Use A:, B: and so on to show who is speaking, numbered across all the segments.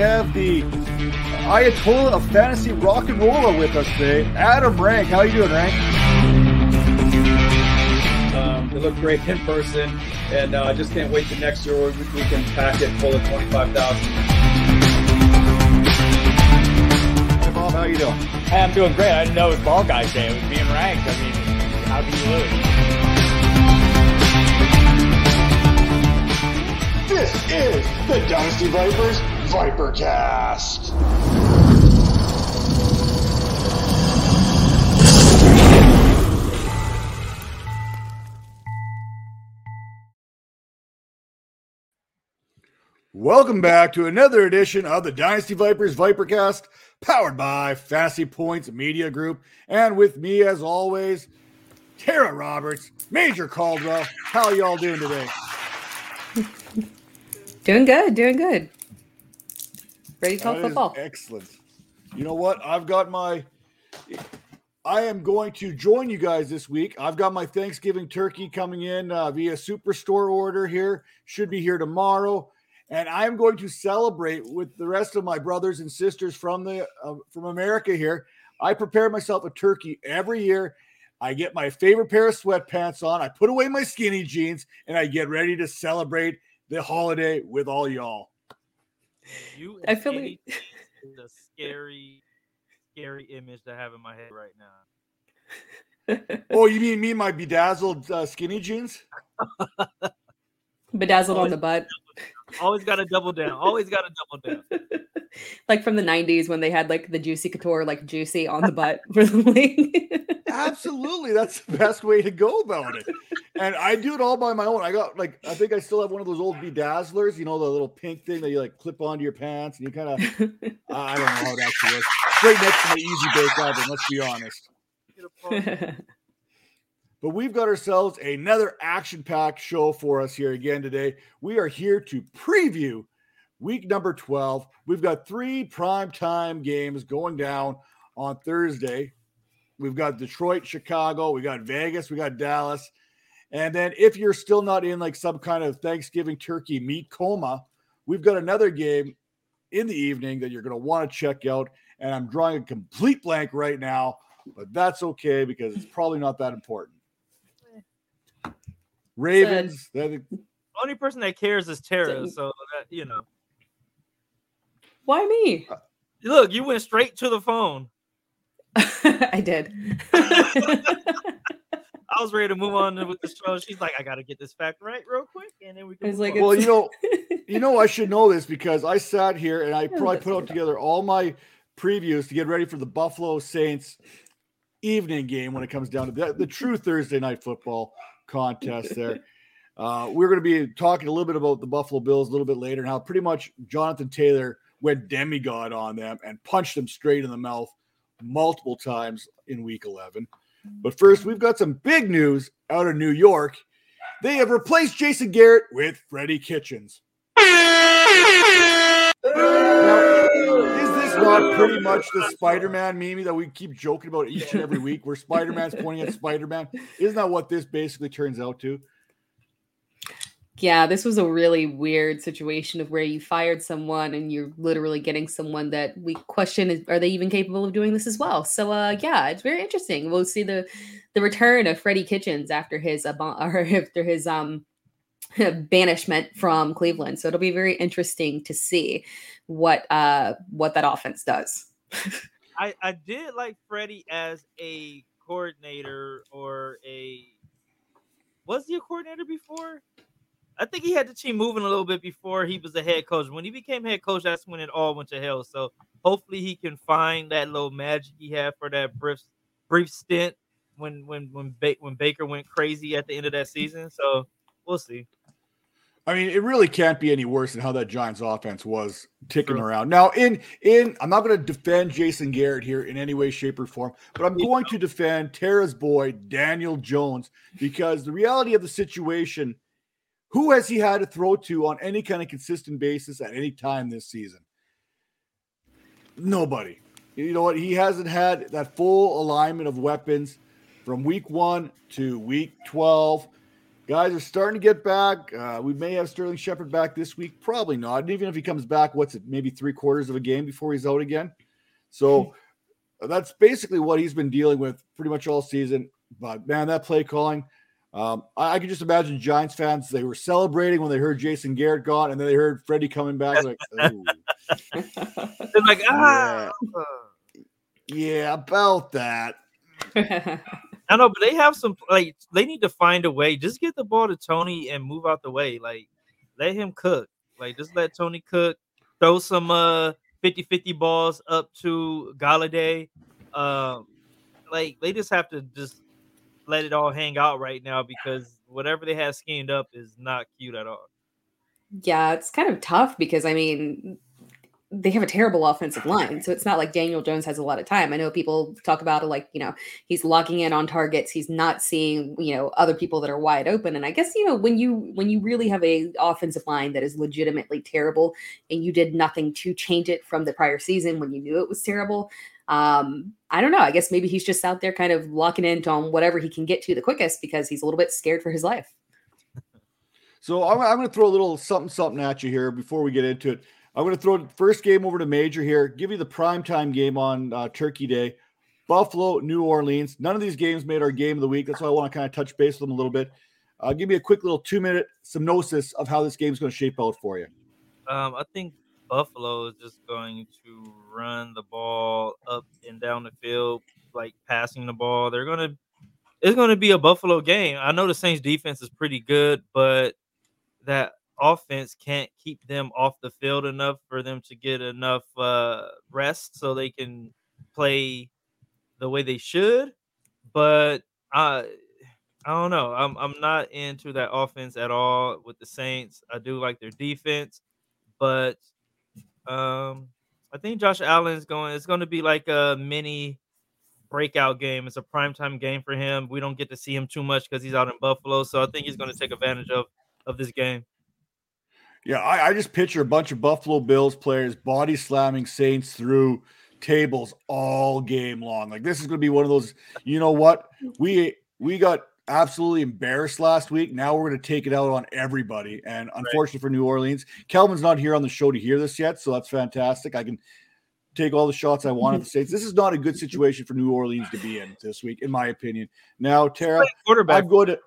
A: have the Ayatollah of fantasy rock and roller with us today, Adam Rank. How you doing, Rank?
B: Um, they look great in person, and uh, I just can't wait to next year we, we can pack it full of twenty five thousand.
A: Hey, Bob, how you doing?
C: Hey, I'm doing great. I didn't know it was Ball Guys Day. It was being ranked. I mean, how do you lose?
D: This is the Dynasty Vipers Vipercast.
A: Welcome back to another edition of the Dynasty Vipers Vipercast, powered by Fantasy Points Media Group. And with me, as always, Tara Roberts, Major Caldwell. How are y'all doing today?
E: Doing good, doing good. Ready to talk
A: That
E: football.
A: Excellent. You know what? I've got my. I am going to join you guys this week. I've got my Thanksgiving turkey coming in uh, via Superstore order here. Should be here tomorrow, and I'm going to celebrate with the rest of my brothers and sisters from the uh, from America here. I prepare myself a turkey every year. I get my favorite pair of sweatpants on. I put away my skinny jeans, and I get ready to celebrate the holiday with all y'all.
F: You
E: I feel
F: Eddie
E: like
F: is a scary, scary image to have in my head right now.
A: Oh, you mean me, and my bedazzled uh, skinny jeans?
E: bedazzled on the butt.
F: Always got to double down. Always got to double down.
E: like from the 90s when they had like the juicy couture like juicy on the butt for the wing.
A: Absolutely, that's the best way to go about it. And I do it all by my own. I got like I think I still have one of those old bedazzlers, you know, the little pink thing that you like clip onto your pants, and you kind of I don't know how it actually works. Right next to my Easy Bake Oven. Let's be honest. But we've got ourselves another action-packed show for us here again today. We are here to preview week number 12. We've got three prime time games going down on Thursday. We've got Detroit, Chicago, we got Vegas, we got Dallas. And then if you're still not in like some kind of Thanksgiving turkey meat coma, we've got another game in the evening that you're going to want to check out. And I'm drawing a complete blank right now, but that's okay because it's probably not that important. Ravens, they're the-
F: Only person that cares is Tara.
E: Dang.
F: So that you know,
E: Why me?
F: Uh, look, you went straight to the phone.
E: I did.
F: I was ready to move on with the show. She's like, I got to get this fact right real quick, and then we can.
E: Was like,
F: on.
A: well, you know, you know, I should know this because I sat here and I probably put out together all my previews to get ready for the Buffalo Saints evening game when it comes down to the, the true Thursday night football contest there. Uh, we're going to be talking a little bit about the Buffalo Bills a little bit later and how pretty much Jonathan Taylor went demigod on them and punched them straight in the mouth multiple times in week 11. But first, we've got some big news out of New York. They have replaced Jason Garrett with Freddie Kitchens. Now, is this not pretty much the Spider-Man meme that we keep joking about each and every week, where Spider-Man's pointing at Spider-Man? Isn't that what this basically turns out to?
E: yeah, this was a really weird situation of where you fired someone and you're literally getting someone that we question is are they even capable of doing this as well? So uh yeah, it's very interesting. We'll see the the return of Freddie Kitchens after his abo- or after his um banishment from Cleveland. So it'll be very interesting to see what uh what that offense does.
F: I I did like Freddie as a coordinator or a. Was he a coordinator before? I think he had the team moving a little bit before he was a head coach. When he became head coach, that's when it all went to hell. So hopefully he can find that little magic he had for that brief brief stint when when when ba- when Baker went crazy at the end of that season. So we'll see.
A: I mean, it really can't be any worse than how that Giants offense was ticking
F: True.
A: around. Now, in in I'm not going to defend Jason Garrett here in any way, shape, or form, but I'm going to defend Tara's boy Daniel Jones because the reality of the situation, who has he had to throw to on any kind of consistent basis at any time this season? Nobody. You know what? He hasn't had that full alignment of weapons from week one to week 12 Guys are starting to get back. Uh, we may have Sterling Shepard back this week. Probably not. And even if he comes back, what's it, maybe three quarters of a game before he's out again? So that's basically what he's been dealing with pretty much all season. But man, that play calling, um, I, I can just imagine Giants fans, they were celebrating when they heard Jason Garrett gone and then they heard Freddie coming back. Like, "Ooh."
F: They're like, ah.
A: yeah, about that.
F: I know, but they have some like they need to find a way. Just get the ball to Toney and move out the way. Like let him cook. Like just let Toney cook. Throw some uh 50-50 balls up to Golladay. Um like they just have to just let it all hang out right now because whatever they have schemed up is not cute at all.
E: yeah, it's kind of tough because I mean, they have a terrible offensive line. So it's not like Daniel Jones has a lot of time. I know people talk about it like, you know, he's locking in on targets. He's not seeing, you know, other people that are wide open. And I guess, you know, when you when you really have a offensive line that is legitimately terrible and you did nothing to change it from the prior season when you knew it was terrible. Um, I don't know. I guess maybe he's just out there kind of locking in on whatever he can get to the quickest because he's a little bit scared for his life.
A: So I'm, I'm going to throw a little something something at you here before we get into it. I'm going to throw the first game over to Major here. Give you the primetime game on uh, Turkey Day. Buffalo, New Orleans. None of these games made our game of the week. That's why I want to kind of touch base with them a little bit. Uh, give me a quick little two minute synopsis of how this game is going to shape out for you.
F: Um, I think Buffalo is just going to run the ball up and down the field, like passing the ball. They're gonna it's gonna be a Buffalo game. I know the Saints defense is pretty good, but that offense can't keep them off the field enough for them to get enough uh, rest so they can play the way they should. But I I don't know. I'm I'm not into that offense at all with the Saints. I do like their defense, but um I think Josh Allen's going it's going to be like a mini breakout game. It's a primetime game for him. We don't get to see him too much because he's out in Buffalo. So I think he's going to take advantage of of this game.
A: Yeah, I, I just picture a bunch of Buffalo Bills players body slamming Saints through tables all game long. Like this is going to be one of those. You know what? We we got absolutely embarrassed last week. Now we're going to take it out on everybody. And unfortunately for New Orleans, Kelvin's not here on the show to hear this yet, so that's fantastic. I can take all the shots I want at the Saints. This is not a good situation for New Orleans to be in this week, in my opinion. Now, Tara,
F: Quarterback
A: I'm going to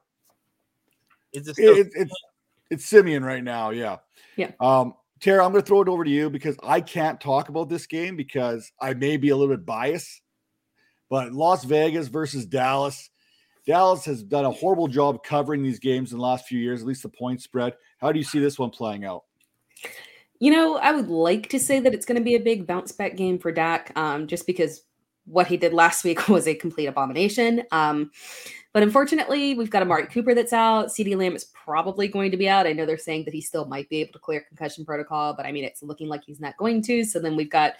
F: is it still
A: it, it's it's Siemian right now. Yeah.
E: Yeah.
A: Um, Tara, I'm going to throw it over to you because I can't talk about this game because I may be a little bit biased. But Las Vegas versus Dallas, Dallas has done a horrible job covering these games in the last few years, at least the point spread. How do you see this one playing out?
E: You know, I would like to say that it's going to be a big bounce back game for Dak, um, just because what he did last week was a complete abomination. Um, but unfortunately, we've got a Amari Cooper that's out. CeeDee Lamb is probably going to be out. I know they're saying that he still might be able to clear concussion protocol, but I mean, it's looking like he's not going to. So then we've got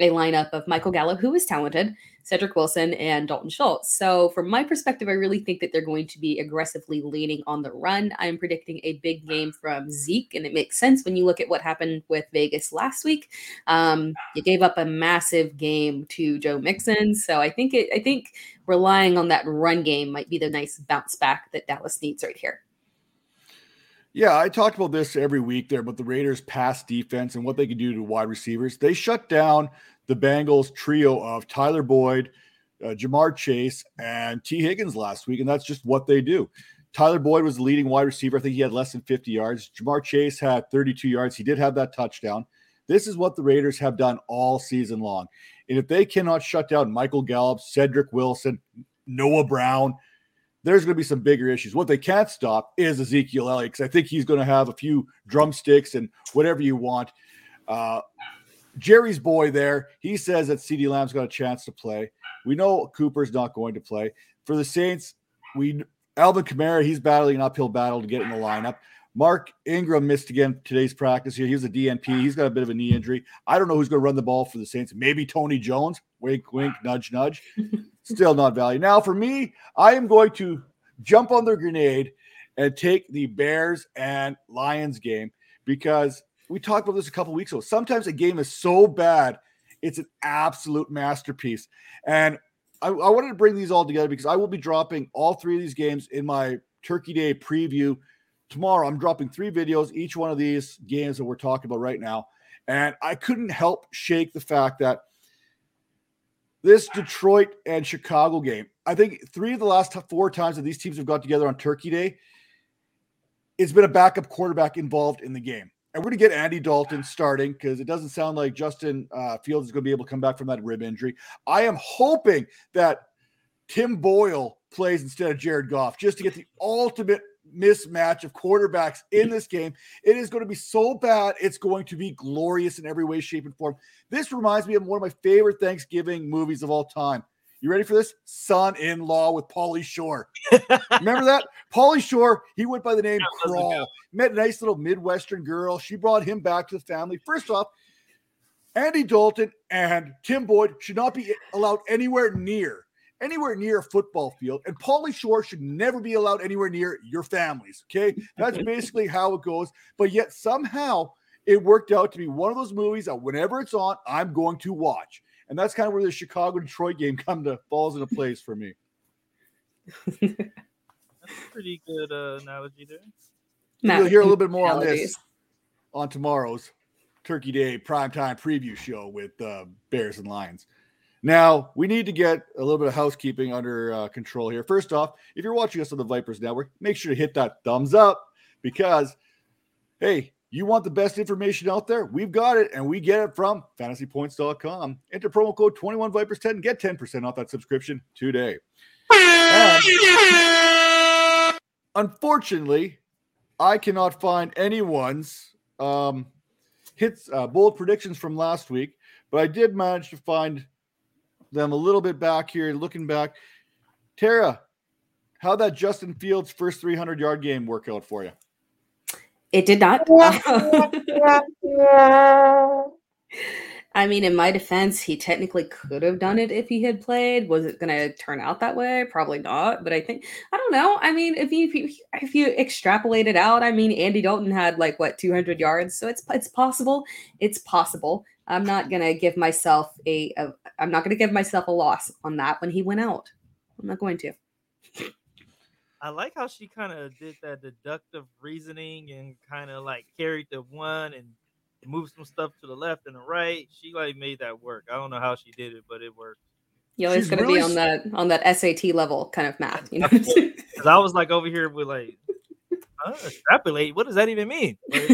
E: a lineup of Michael Gallup, who is talented, Cedric Wilson, and Dalton Schultz. So, from my perspective, I really think that they're going to be aggressively leaning on the run. I'm predicting a big game from Zeke, and it makes sense when you look at what happened with Vegas last week. Um, you gave up a massive game to Joe Mixon, so I think it. I think relying on that run game might be the nice bounce back that Dallas needs right here.
A: Yeah, I talked about this every week there, but the Raiders' pass defense and what they can do to wide receivers. They shut down the Bengals trio of Tyler Boyd, uh, Ja'Marr Chase, and Tee Higgins last week, and that's just what they do. Tyler Boyd was the leading wide receiver. I think he had less than 50 yards. Ja'Marr Chase had 32 yards. He did have that touchdown. This is what the Raiders have done all season long. And if they cannot shut down Michael Gallup, Cedric Wilson, Noah Brown, there's going to be some bigger issues. What they can't stop is Ezekiel Elliott because I think he's going to have a few drumsticks and whatever you want. Uh, Jerry's boy there, he says that CeeDee Lamb's got a chance to play. We know Cooper's not going to play. For the Saints, we Alvin Kamara, he's battling an uphill battle to get in the lineup. Mark Ingram missed again today's practice here. He was a DNP. He's got a bit of a knee injury. I don't know who's going to run the ball for the Saints. Maybe Tony Jones. Wink, wink, ah. nudge, nudge. Still not value. Now, for me, I am going to jump on the grenade and take the Bears and Lions game because we talked about this a couple weeks ago. Sometimes a game is so bad, it's an absolute masterpiece. And I, I wanted to bring these all together because I will be dropping all three of these games in my Turkey Day preview. Tomorrow, I'm dropping three videos, each one of these games that we're talking about right now. And I couldn't help shake the fact that this Detroit and Chicago game, I think three of the last four times that these teams have got together on Turkey Day, it's been a backup quarterback involved in the game. And we're going to get Andy Dalton starting because it doesn't sound like Justin uh, Fields is going to be able to come back from that rib injury. I am hoping that Tim Boyle plays instead of Jared Goff just to get the ultimate mismatch of quarterbacks in this game. It is going to be so bad. It's going to be glorious in every way, shape, and form. This reminds me of one of my favorite Thanksgiving movies of all time. You ready for this? Son in law with Pauly Shore. Remember that? Pauly Shore, he went by the name Crawl. Met a nice little Midwestern girl. She brought him back to the family. First off, Andy Dalton and Tim Boyd should not be allowed anywhere near anywhere near a football field, and Pauly Shore should never be allowed anywhere near your families. Okay, that's basically how it goes. But yet somehow it worked out to be one of those movies that whenever it's on, I'm going to watch, and that's kind of where the Chicago Detroit game come to falls into place for me.
F: That's a pretty good uh, analogy there.
A: You'll hear a little bit more on this on tomorrow's Turkey Day primetime preview show with uh, Bears and Lions. Now, we need to get a little bit of housekeeping under uh, control here. First off, if you're watching us on the Vipers Network, make sure to hit that thumbs up because, hey, you want the best information out there? We've got it, and we get it from fantasypoints.com. Enter promo code 21Vipers10 and get 10% off that subscription today. Unfortunately, I cannot find anyone's um, hits, uh, bold predictions from last week, but I did manage to find them a little bit back here, looking back. Tara, how that Justin Fields first 300 yard game work out for you?
E: It did not. I mean, in my defense, he technically could have done it if he had played. Was it going to turn out that way? Probably not. But I think I don't know. I mean, if you if you, if you extrapolate it out, I mean, Andy Dalton had like what 200 yards, so it's it's possible. It's possible. I'm not gonna give myself a, a I'm not gonna give myself a loss on that when he went out. I'm not going to.
F: I like how she kind of did that deductive reasoning and kind of like carried the one and moved some stuff to the left and the right. She like made that work. I don't know how she did it, but it worked.
E: Yeah, it's gonna really be on that on that SAT level kind of math, you know.
F: Because I was like over here with like uh, extrapolate. What does that even mean? Like,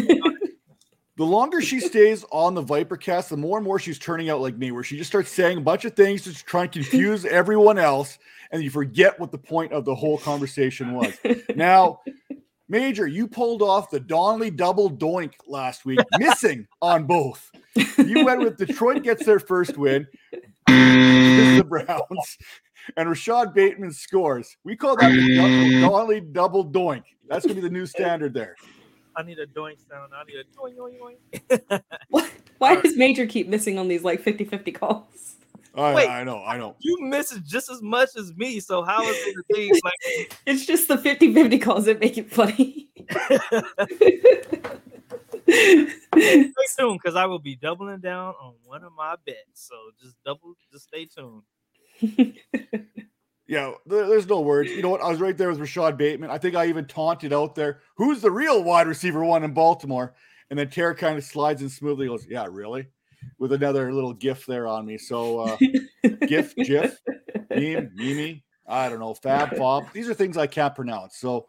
A: the longer she stays on the Vipercast, the more and more she's turning out like me, where she just starts saying a bunch of things to try and confuse everyone else, and you forget what the point of the whole conversation was. now, Major, you pulled off the Donnelly double doink last week, missing on both. You went with Detroit gets their first win, the Browns, and Rashod Bateman scores. We call that the Donnelly double doink. That's gonna be the new standard there.
F: I need a doink sound. I need a doink, doink,
E: doink. Why, why does Major keep missing on these like 50 50 calls?
A: I, Wait, I know, I know.
F: You miss it just as much as me. So how is it a thing? Like
E: it's just the 50 50 calls that make it funny.
F: stay tuned because I will be doubling down on one of my bets. So just double, just stay tuned.
A: Yeah, there, there's no words. You know what? I was right there with Rashod Bateman. I think I even taunted out there, who's the real wide receiver one in Baltimore? And then Tara kind of slides in smoothly goes, Yeah, really? With another little gif there on me. So uh gif, gif, meme, mimi, I don't know, fab, fob. These are things I can't pronounce. So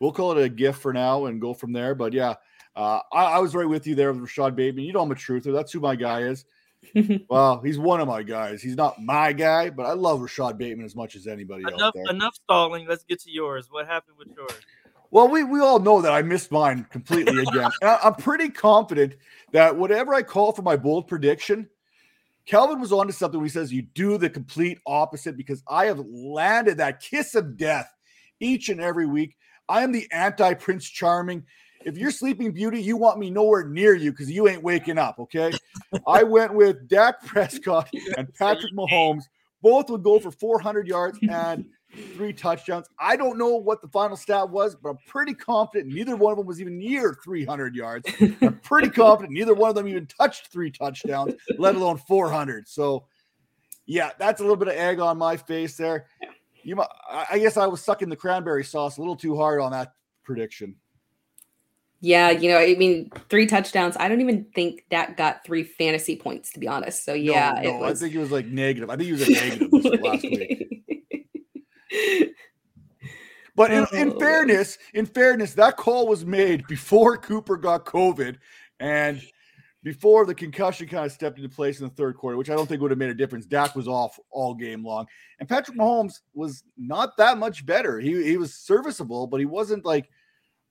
A: we'll call it a gif for now and go from there. But yeah, uh, I, I, was right with you there with Rashod Bateman. You know I'm a truther. That's who my guy is. well, he's one of my guys. He's not my guy, but I love Rashod Bateman as much as anybody
F: enough,
A: out there.
F: Enough stalling. Let's get to yours. What happened with yours?
A: Well, we, we all know that I missed mine completely again. I, I'm pretty confident that whatever I call for my bold prediction, Calvin was onto something when he says you do the complete opposite because I have landed that kiss of death each and every week. I am the anti Prince Charming if you're sleeping beauty, you want me nowhere near you because you ain't waking up. Okay. I went with Dak Prescott and Patrick Mahomes. Both would go for 400 yards and three touchdowns. I don't know what the final stat was, but I'm pretty confident neither one of them was even near 300 yards. I'm pretty confident neither one of them even touched three touchdowns, let alone 400. So, yeah, that's a little bit of egg on my face there. You, mi- I guess I was sucking the cranberry sauce a little too hard on that prediction.
E: Yeah, you know, I mean, three touchdowns. I don't even think that got three fantasy points, to be honest. So yeah,
A: no,
E: it was.
A: I think it was like negative. I think it was a negative this last week. But in, in
E: Oh.
A: fairness, in fairness, that call was made before Cooper got COVID and before the concussion kind of stepped into place in the third quarter, which I don't think would have made a difference. Dak was off all game long, and Patrick Mahomes was not that much better. He he was serviceable, but he wasn't like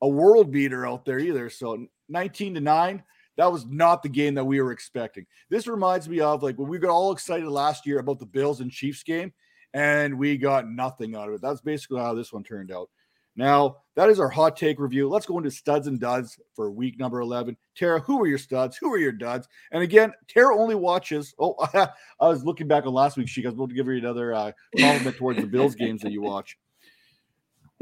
A: a world beater out there either. So 19 to 9, that was not the game that we were expecting. This reminds me of like when we got all excited last year about the Bills and Chiefs game, and we got nothing out of it. That's basically how this one turned out. Now, that is our hot take review. Let's go into studs and duds for week number 11. Tara, who are your studs? Who are your duds? And again, Tara only watches. Oh, I was looking back on last week. She I we'll give her another uh, compliment towards the Bills games that you watch.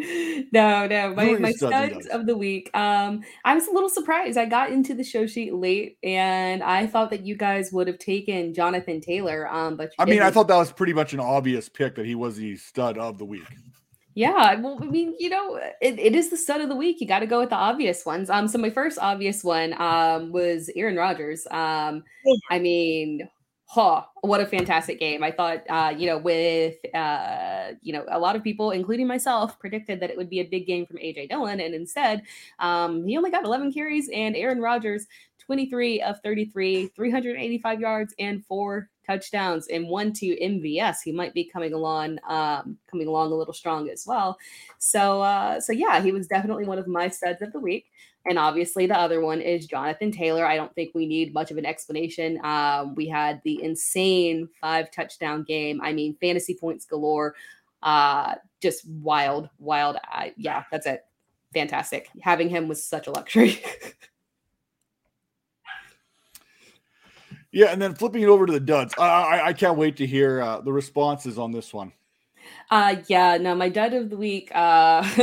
E: no, no, my, my
A: studs and
E: studs
A: duds?
E: of the week. Um, I was a little surprised. I got into the show sheet late, and I thought that you guys would have taken Jonathan Taylor. Um, but
A: I mean, I
E: didn't.
A: thought that was pretty much an obvious pick that he was the stud of the week.
E: Yeah, well, I mean, you know, it, it is the stud of the week. You got to go with the obvious ones. Um, so my first obvious one um was Aaron Rodgers. Um, I mean, huh, what a fantastic game! I thought, uh, you know, with uh, you know, a lot of people, including myself, predicted that it would be a big game from AJ Dillon, and instead, um, he only got 11 carries, and Aaron Rodgers, 23 of 33, 385 yards, and four touchdowns and one to MVS. He might be coming along, um, coming along a little strong as well. So, uh, so yeah, he was definitely one of my studs of the week. And obviously, the other one is Jonathan Taylor. I don't think we need much of an explanation. Um, we had the insane five touchdown game. I mean, fantasy points galore. Uh, just wild, wild. I, yeah, that's it. Fantastic. Having him was such a luxury.
A: Yeah, and then flipping it over to the duds. I I, I can't wait to hear uh, the responses on this one.
E: Uh yeah, no, my dud of the week. Uh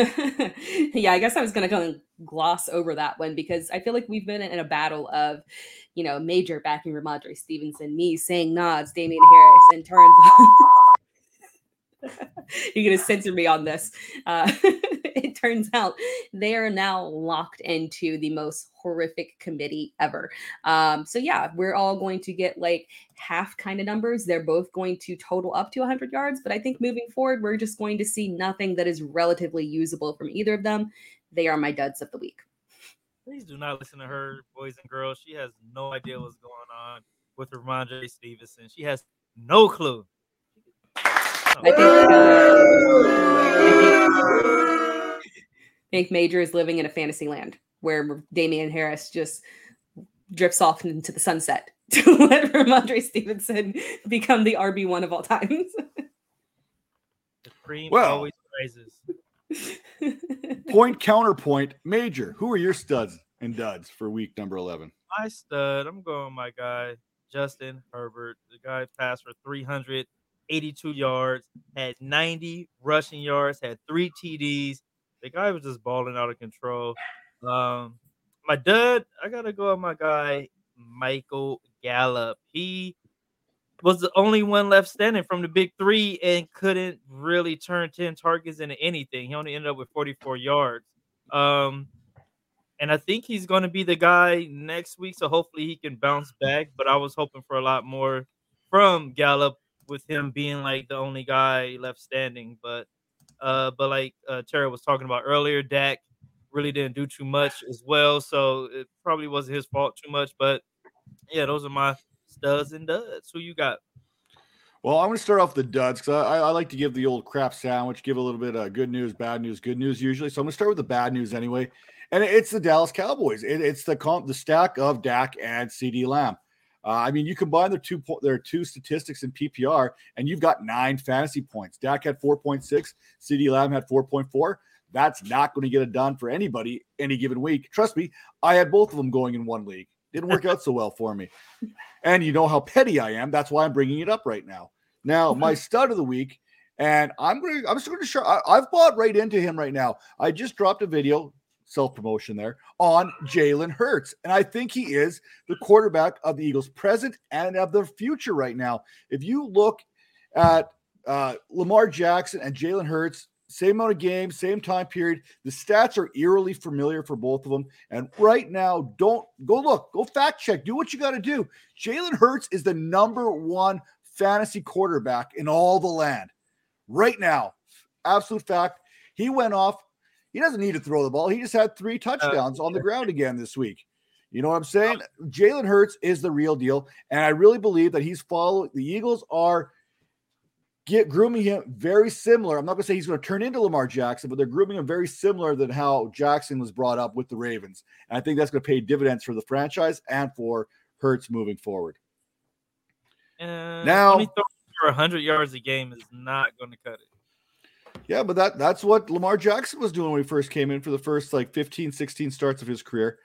E: yeah, I guess I was gonna go gloss over that one because I feel like we've been in a battle of, you know, major backing Rhamondre Stevenson, me saying nods, Damien Harris, and turns you're gonna censor me on this. Uh it turns out they are now locked into the most horrific committee ever. Um, so yeah, we're all going to get like half kind of numbers. They're both going to total up to 100 yards, but I think moving forward, we're just going to see nothing that is relatively usable from either of them. They are my duds of the week.
F: Please do not listen to her, boys and girls. She has no idea what's going on with Rhamondre Stevenson. She has no clue.
E: I think, uh, I think, I think Major is living in a fantasy land where Damien Harris just drifts off into the sunset to let Rhamondre Stevenson become the RB1 of all times.
F: The cream
A: Well.
F: always rises.
A: Point counterpoint, major. Who are your studs and duds for week number eleven?
F: My stud, I'm going my guy, Justin Herbert. The guy passed for 382 yards, had 90 rushing yards, had three TDs. The guy was just balling out of control. Um, my dud, I gotta go with my guy, Michael Gallup. He was the only one left standing from the big three and couldn't really turn 10 targets into anything. He only ended up with 44 yards. Um, and I think he's going to be the guy next week. So hopefully he can bounce back. But I was hoping for a lot more from Gallup with him being like the only guy left standing. But uh, but like uh, Tara was talking about earlier, Dak really didn't do too much as well. So it probably wasn't his fault too much. But yeah, those are my studs and duds. Who you got?
A: Well, I'm going to start off the duds because I, I like to give the old crap sandwich, give a little bit of good news, bad news, good news usually. So I'm going to start with the bad news anyway, and it's the Dallas Cowboys. It, it's the comp, the stack of Dak and CeeDee Lamb. Uh, I mean, you combine their two their two statistics in PPR, and you've got nine fantasy points. Dak had 4.6, CeeDee Lamb had 4.4. That's not going to get it done for anybody any given week. Trust me, I had both of them going in one league. Didn't work out so well for me. And you know how petty I am. That's why I'm bringing it up right now. Now, my stud of the week, and I'm going to, I'm just going to show, I, I've bought right into him right now. I just dropped a video, self promotion there, on Jalen Hurts. And I think he is the quarterback of the Eagles, present and of the future right now. If you look at uh, Lamar Jackson and Jalen Hurts, same amount of games, same time period. The stats are eerily familiar for both of them. And right now, don't go look, go fact check, do what you got to do. Jalen Hurts is the number one fantasy quarterback in all the land right now. Absolute fact. He went off. He doesn't need to throw the ball. He just had three uh, touchdowns on the ground again this week. You know what I'm saying? Jalen Hurts is the real deal. And I really believe that he's following the Eagles are get grooming him very similar. I'm not going to say he's going to turn into Lamar Jackson, but they're grooming him very similar than how Jackson was brought up with the Ravens. And I think that's going to pay dividends for the franchise and for Hurts moving forward.
F: Uh,
A: Now-
F: for 100 yards a game is not going to cut it.
A: Yeah, but that that's what Lamar Jackson was doing when he first came in for the first like 15, 16 starts of his career.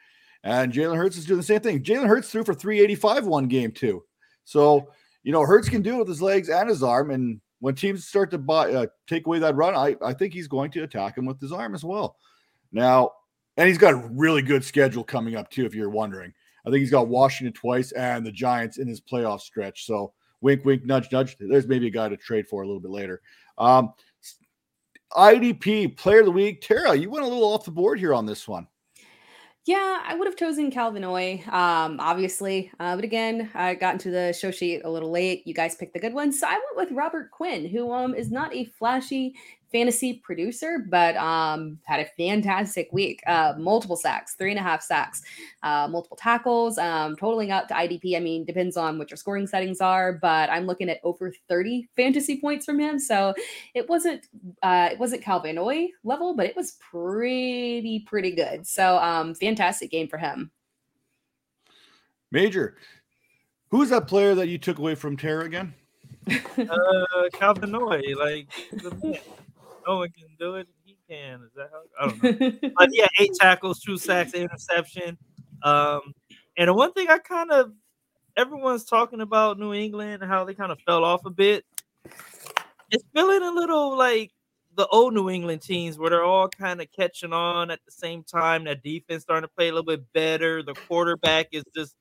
A: And Jalen Hurts is doing the same thing. Jalen Hurts threw for 385 one game too. So, you know, Hurts can do it with his legs and his arm. And when teams start to buy, uh, take away that run, I, I think he's going to attack him with his arm as well. Now, and he's got a really good schedule coming up too, if you're wondering. I think he's got Washington twice and the Giants in his playoff stretch. So, wink, wink, nudge, nudge. There's maybe a guy to trade for a little bit later. Um, IDP player of the week. Tara, you went a little off the board here on this one.
E: Yeah, I would have chosen Kyle Van Noy, um, obviously. Uh, but again, I got into the show sheet a little late. You guys picked the good ones. So I went with Robert Quinn, who um is not a flashy fantasy producer, but um had a fantastic week. Uh multiple sacks, three and a half sacks, uh, multiple tackles, um, totaling up to IDP. I mean, depends on what your scoring settings are, but I'm looking at over 30 fantasy points from him. So it wasn't uh it wasn't Kyle Van Noy level, but it was pretty, pretty good. So um fantastic game for him.
A: Major. Who's that player that you took away from Tara again?
F: Uh, Kyle Van Noy, like, he's man. No one can do it. He can. Is that how? I don't know. But yeah, eight tackles, two sacks, interception. Um, and the one thing I kind of everyone's talking about New England and how they kind of fell off a bit. It's feeling a little like the old New England teams where they're all kind of catching on at the same time. That defense starting to play a little bit better. The quarterback is just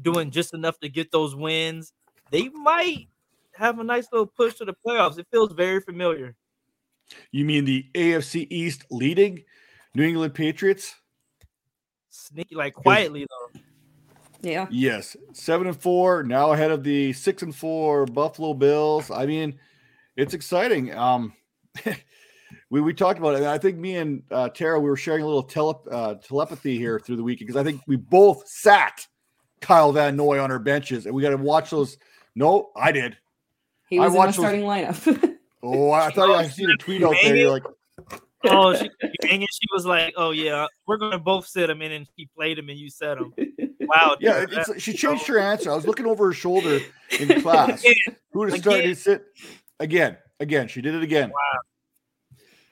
F: doing just enough to get those wins. They might have a nice little push to the playoffs. It feels very familiar.
A: You mean the AFC East leading New England Patriots?
F: Sneaky, like quietly though.
E: yeah.
A: Yes, seven and four now ahead of the six and four Buffalo Bills. I mean, it's exciting. Um, we we talked about it. and I think me and uh, Tara we were sharing a little tele, uh, telepathy here through the weekend because I think we both sat Kyle Van Noy on our benches, and we got to watch those. No, I did.
E: He
A: I
E: was in the
A: watched those-
E: starting lineup.
A: Oh, I thought I seen a tweet out there. You're like,
F: Oh, she, it, she was like, "Oh yeah, we're gonna both sit him in," and she played him, and you set him. Wow.
A: yeah, it's, she changed her answer. I was looking over her shoulder in class.
F: Again,
A: Who to start to sit again? Again, she did it again.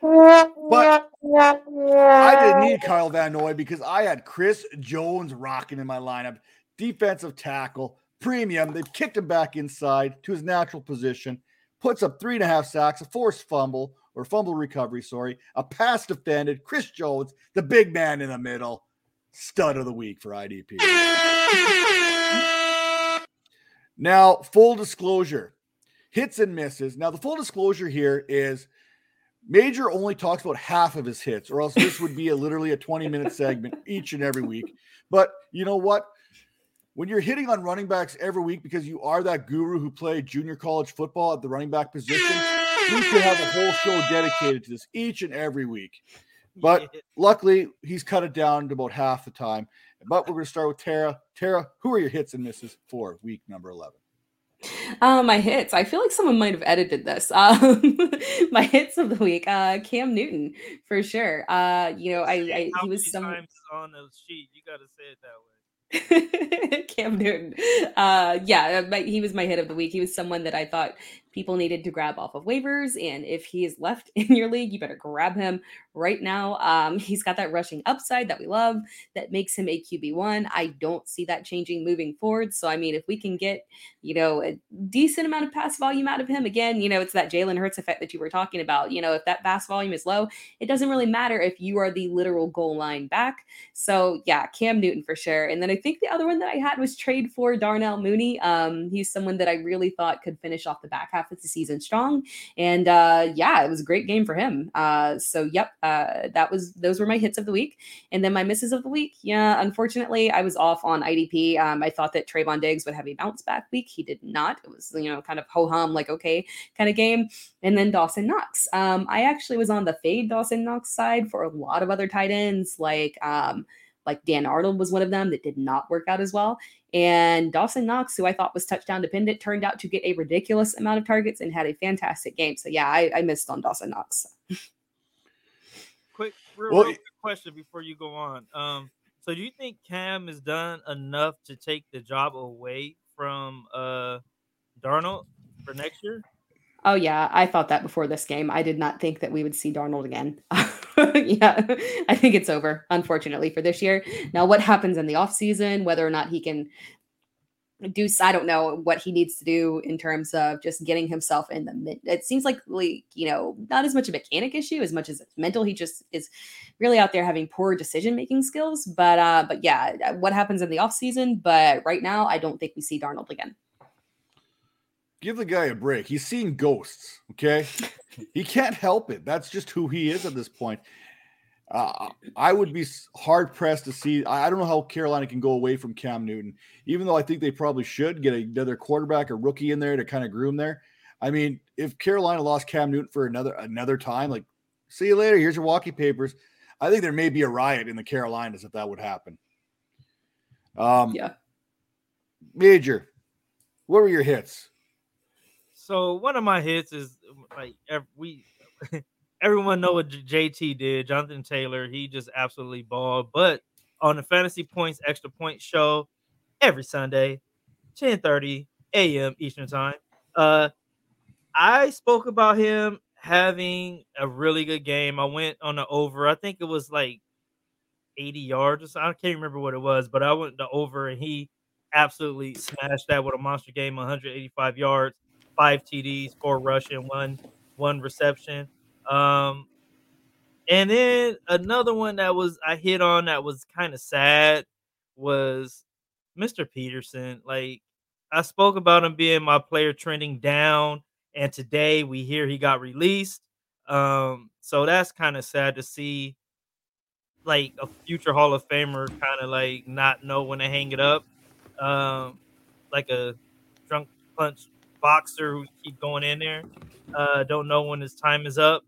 A: Wow. But I didn't need Kyle Van Noy because I had Chris Jones rocking in my lineup, defensive tackle, premium. They've kicked him back inside to his natural position, puts up three and a half sacks, a forced fumble or fumble recovery, sorry, a pass defended. Chris Jones, the big man in the middle, stud of the week for IDP. Now, full disclosure, hits and misses. Now, the full disclosure here is Major only talks about half of his hits, or else this would be a literally a 20 minute segment each and every week. But you know what? When you're hitting on running backs every week because you are that guru who played junior college football at the running back position, we could have a whole show dedicated to this each and every week. But
F: yeah.
A: luckily, he's cut it down to about half the time. But we're going to start with Tara. Tara, who are your hits and misses for week number 11?
E: Uh, my hits. I feel like someone might have edited this. Um, my hits of the week. Uh, Cam Newton for sure. Uh, you know, I, I he was some
F: times on the sheet. You got to say it that way.
E: Cam Newton. Uh, yeah, my, he was my hit of the week. He was someone that I thought people needed to grab off of waivers, and if he is left in your league, you better grab him right now. Um, he's got that rushing upside that we love that makes him a QB one. I don't see that changing moving forward. So I mean, if we can get you know a decent amount of pass volume out of him, again, you know, it's that Jalen Hurts effect that you were talking about. You know, if that pass volume is low, it doesn't really matter if you are the literal goal line back. So yeah, Cam Newton for sure. And then I think the other one that I had was trade for Darnell Mooney. Um, he's someone that I really thought could finish off the back half half of the season strong. And uh, yeah, it was a great game for him. Uh, so yep, uh, that was those were my hits of the week. And then my misses of the week. Yeah, unfortunately, I was off on IDP. Um, I thought that Trevon Diggs would have a bounce back week. He did not. It was you know kind of ho hum, like okay kind of game. And then Dawson Knox. Um, I actually was on the fade Dawson Knox side for a lot of other tight ends, like um, like Dan Arnold was one of them that did not work out as well. And Dawson Knox, who I thought was touchdown dependent, turned out to get a ridiculous amount of targets and had a fantastic game. So yeah, I, I missed on Dawson Knox.
F: quick, real,
A: Well,
F: real quick question before you go on. Um, so do you think Cam has done enough to take the job away from uh Darnold for next year?
E: Oh yeah, I thought that before this game. I did not think that we would see Darnold again. yeah, I think it's over, unfortunately, for this year. Now, what happens in the offseason, whether or not he can do I don't know what he needs to do in terms of just getting himself in the mid. It seems like like, you know, not as much a mechanic issue as much as it's mental. He just is really out there having poor decision making skills. But uh, but yeah, what happens in the offseason? But right now, I don't think we see Darnold again.
A: Give the guy a break. He's seeing ghosts. Okay, he can't help it. That's just who he is at this point. Uh, I would be hard pressed to see. I don't know how Carolina can go away from Cam Newton, even though I think they probably should get another quarterback, a rookie in there to kind of groom there. I mean, if Carolina lost Cam Newton for another another time, like see you later. Here's your walkie papers. I think there may be a riot in the Carolinas if that would happen. Um,
E: Yeah.
A: Major, what were your hits?
F: So one of my hits is like ev- we everyone know what JT did. Jonathan Taylor, he just absolutely balled. But on the Fantasy Points Extra Point show every Sunday, 10:30 a.m. Eastern Time, uh, I spoke about him having a really good game. I went on the over. I think it was like 80 yards. Or. I can't remember what it was, but I went the over and he absolutely smashed that with a monster game, 185 yards, five TDs, four rushing, one one reception. Um, and then another one that was I hit on that was kind of sad was Mr. Peterson. Like I spoke about him being my player trending down, and today we hear he got released. Um, so that's kind of sad to see like a future Hall of Famer kind of like not know when to hang it up. Um, like a drunk punch boxer who keep going in there. Uh, don't know when his time is up.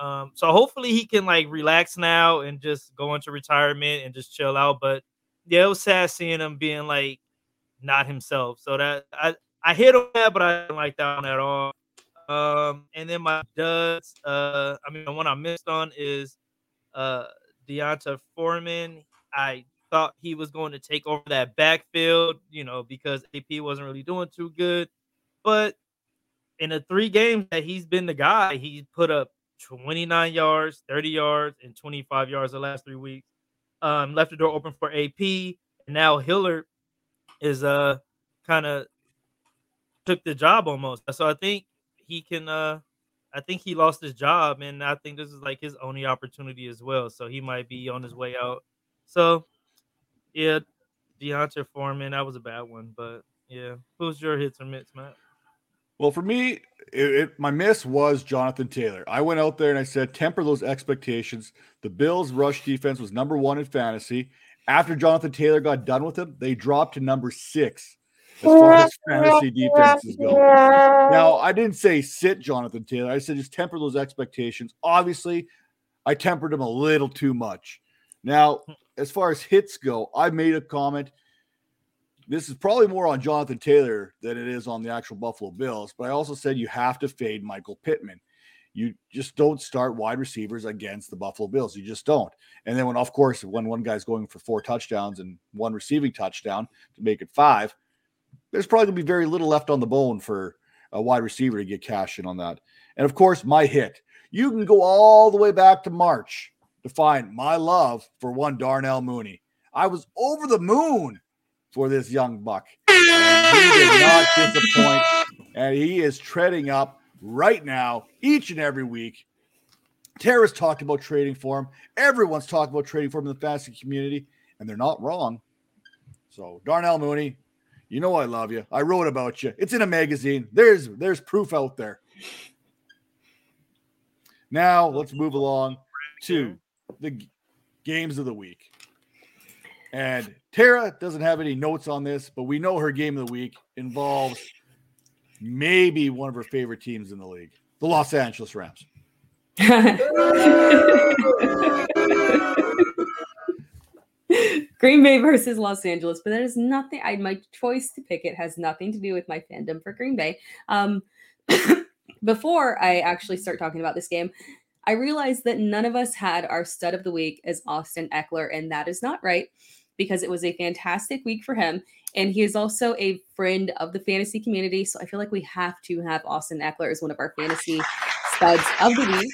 F: Um, so hopefully he can like relax now and just go into retirement and just chill out. But yeah, it was sad seeing him being like not himself. So that I I hit on that, but I didn't like that one at all. Um, and then my duds, uh, I mean, the one I missed on is uh D'Onta Foreman. I thought he was going to take over that backfield, you know, because AP wasn't really doing too good. But in the three games that he's been the guy, he put up 29 yards, 30 yards, and 25 yards the last three weeks. Um, left the door open for AP, and now Hilliard is uh kind of took the job almost. So I think he can uh I think he lost his job, and I think this is like his only opportunity as well. So he might be on his way out. So yeah, D'Onta Foreman, that was a bad one, but yeah. Who's your hits or mitts, Matt?
A: Well, for me, it, it, my miss was Jonathan Taylor. I went out there and I said, temper those expectations. The Bills' rush defense was number one in fantasy. After Jonathan Taylor got done with him, they dropped to number six as far as fantasy defenses go. Now, I didn't say sit Jonathan Taylor. I said just temper those expectations. Obviously, I tempered him a little too much. Now, as far as hits go, I made a comment. This is probably more on Jonathan Taylor than it is on the actual Buffalo Bills, but I also said you have to fade Michael Pittman. You just don't start wide receivers against the Buffalo Bills. You just don't. And then when, of course, when one guy's going for four touchdowns and one receiving touchdown to make it five, there's probably going to be very little left on the bone for a wide receiver to get cash in on that. And of course, my hit. You can go all the way back to March to find my love for one Darnell Mooney. I was over the moon for this young buck. And he did not disappoint. And he is treading up right now, each and every week. Tara's talked about trading for him. Everyone's talked about trading for him in the fantasy community, and they're not wrong. So, Darnell Mooney, You know I love you. I wrote about you. It's in a magazine. There's there's proof out there. Now let's move along to the g- games of the week. And Tara doesn't have any notes on this, but we know her game of the week involves maybe one of her favorite teams in the league, the Los Angeles Rams.
E: Green Bay versus Los Angeles, but that is nothing. I my choice to pick it has nothing to do with my fandom for Green Bay. Um, before I actually start talking about this game, I realized that none of us had our stud of the week as Austin Ekeler, and that is not right because it was a fantastic week for him. And he is also a friend of the fantasy community. So I feel like we have to have Austin Ekeler as one of our fantasy studs of the week.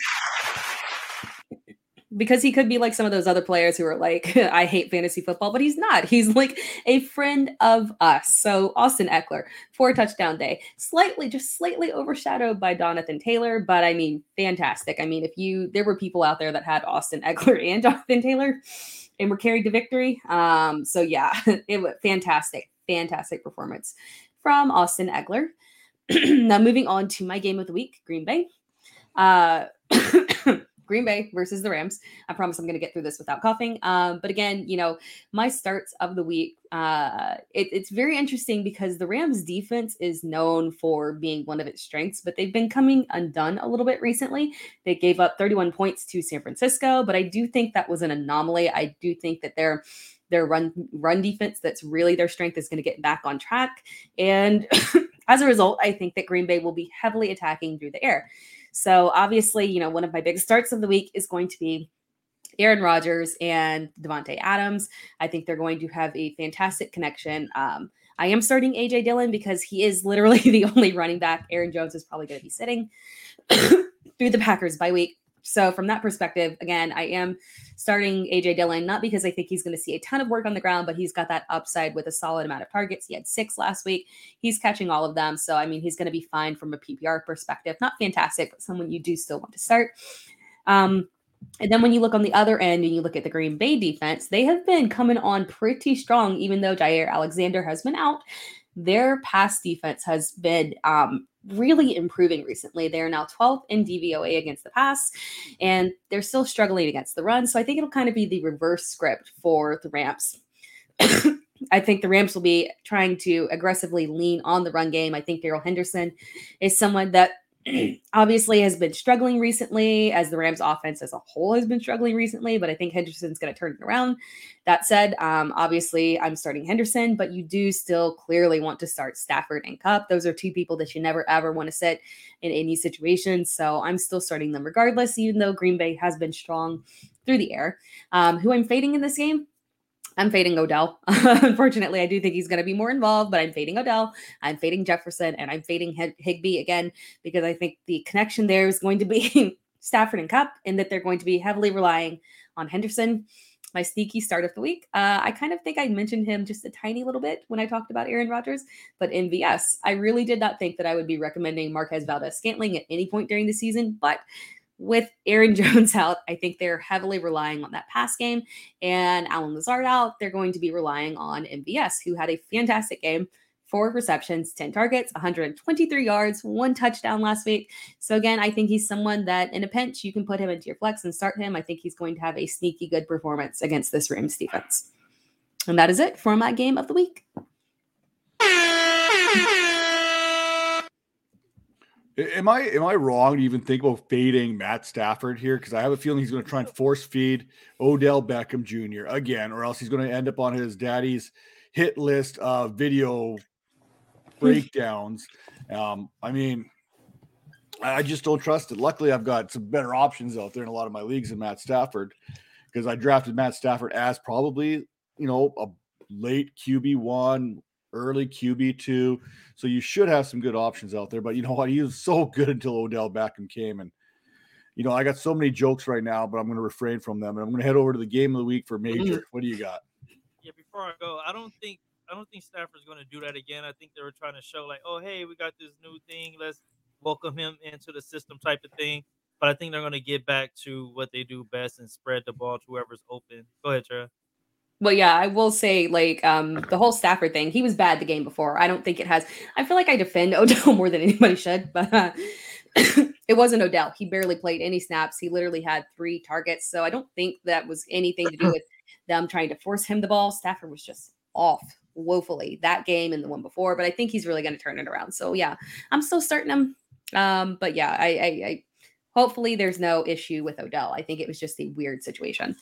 E: Because he could be like some of those other players who are like, I hate fantasy football, but he's not. He's like a friend of us. So Austin Ekeler, four touchdown day, slightly, just slightly overshadowed by Jonathan Taylor, but I mean, fantastic. I mean, if you, there were people out there that had Austin Ekeler and Jonathan Taylor and were carried to victory. Um, so yeah, it was fantastic, fantastic performance from Austin Ekeler. now moving on to my game of the week, Green Bay. Uh, Green Bay versus the Rams. I promise I'm going to get through this without coughing. Um, but again, you know, my starts of the week, uh, it, it's very interesting because the Rams defense is known for being one of its strengths, but they've been coming undone a little bit recently. They gave up 31 points to San Francisco, but I do think that was an anomaly. I do think that their their run run defense that's really their strength is going to get back on track and as a result i think that green bay will be heavily attacking through the air so obviously, you know, one of my big starts of the week is going to be Aaron Rodgers and Davante Adams. I think they're going to have a fantastic connection. Um, I am starting AJ Dillon because he is literally the only running back. Aaron Jones is probably going to be sitting through the Packers bye week. So from that perspective, again, I am starting AJ Dillon not because I think he's going to see a ton of work on the ground, but he's got that upside with a solid amount of targets. He had six last week. He's catching all of them, so I mean, he's going to be fine from a PPR perspective. Not fantastic, but someone you do still want to start. Um, and then when you look on the other end and you look at the Green Bay defense, they have been coming on pretty strong, even though Jaire Alexander has been out. Their pass defense has been um, really improving recently. They're now 12th in DVOA against the pass, and they're still struggling against the run. So I think it'll kind of be the reverse script for the Rams. I think the Rams will be trying to aggressively lean on the run game. I think Darrell Henderson is someone that obviously has been struggling recently, as the Rams offense as a whole has been struggling recently, but I think Henderson's going to turn it around. That said, um, obviously I'm starting Henderson, but you do still clearly want to start Stafford and Kupp. Those are two people that you never ever want to sit in any situation. So I'm still starting them regardless, even though Green Bay has been strong through the air. Um, who I'm fading in this game? I'm fading Odell. Unfortunately, I do think he's going to be more involved, but I'm fading Odell. I'm fading Jefferson, and I'm fading Higbee again because I think the connection there is going to be Stafford and Kupp and that they're going to be heavily relying on Henderson. My sneaky start of the week. Uh, I kind of think I mentioned him just a tiny little bit when I talked about Aaron Rodgers, but MVS, I really did not think that I would be recommending Marquez Valdes-Scantling at any point during the season, but with Aaron Jones out, I think they're heavily relying on that pass game. And Allen Lazard out, they're going to be relying on MVS, who had a fantastic game. Four receptions, 10 targets, 123 yards, one touchdown last week. So, again, I think he's someone that in a pinch, you can put him into your flex and start him. I think he's going to have a sneaky good performance against this Rams defense. And that is it for my game of the week.
A: Am I am I wrong to even think about fading Matt Stafford here? Because I have a feeling he's going to try and force feed Odell Beckham Jr. again, or else he's going to end up on his daddy's hit list of video breakdowns. Um, I mean, I just don't trust it. Luckily, I've got some better options out there in a lot of my leagues than Matt Stafford because I drafted Matt Stafford as probably you know a late QB one, early QB2. So you should have some good options out there. But you know what? He was so good until Odell Beckham came. And, you know, I got so many jokes right now, but I'm going to refrain from them. And I'm going to head over to the game of the week for Major. Mm-hmm. What do you got?
F: Yeah, before I go, I don't think. I don't think Stafford's going to do that again. I think they were trying to show like, oh, hey, we got this new thing. Let's welcome him into the system type of thing. But I think they're going to get back to what they do best and spread the ball to whoever's open. Go ahead, Trey.
E: But yeah, I will say like um the whole Stafford thing. He was bad the game before. I don't think it has. I feel like I defend Odell more than anybody should, but uh, it wasn't Odell. He barely played any snaps. He literally had three targets. So I don't think that was anything to do with them trying to force him the ball. Stafford was just off woefully that game and the one before. But I think he's really going to turn it around. So yeah, I'm still starting him. Um, but yeah, I, I, I hopefully there's no issue with Odell. I think it was just a weird situation.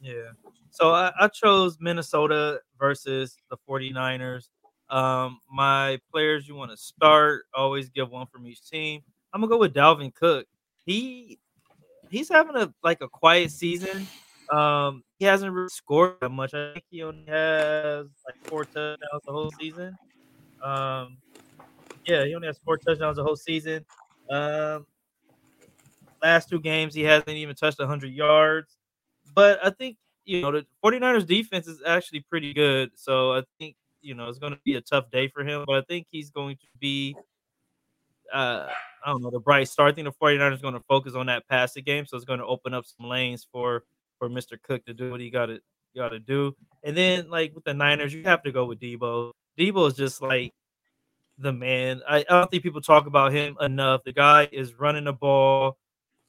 F: Yeah. So I, I chose Minnesota versus the 49ers. Um, my players you want to start, always give one from each team. I'm gonna go with Dalvin Cook. He he's having a like a quiet season. Um, he hasn't really scored that much. I think he only has like four touchdowns the whole season. Um, yeah, he only has four touchdowns the whole season. Um, last two games he hasn't even touched 100 yards. But I think you know the 49ers defense is actually pretty good. So I think you know it's going to be a tough day for him, but I think he's going to be uh I don't know, the bright star. I think the 49ers is going to focus on that passing game, so it's going to open up some lanes for for Mr. Cook to do what he got to got to do. And then like with the Niners, you have to go with Deebo. Deebo is just like the man. I, I don't think people talk about him enough. The guy is running the ball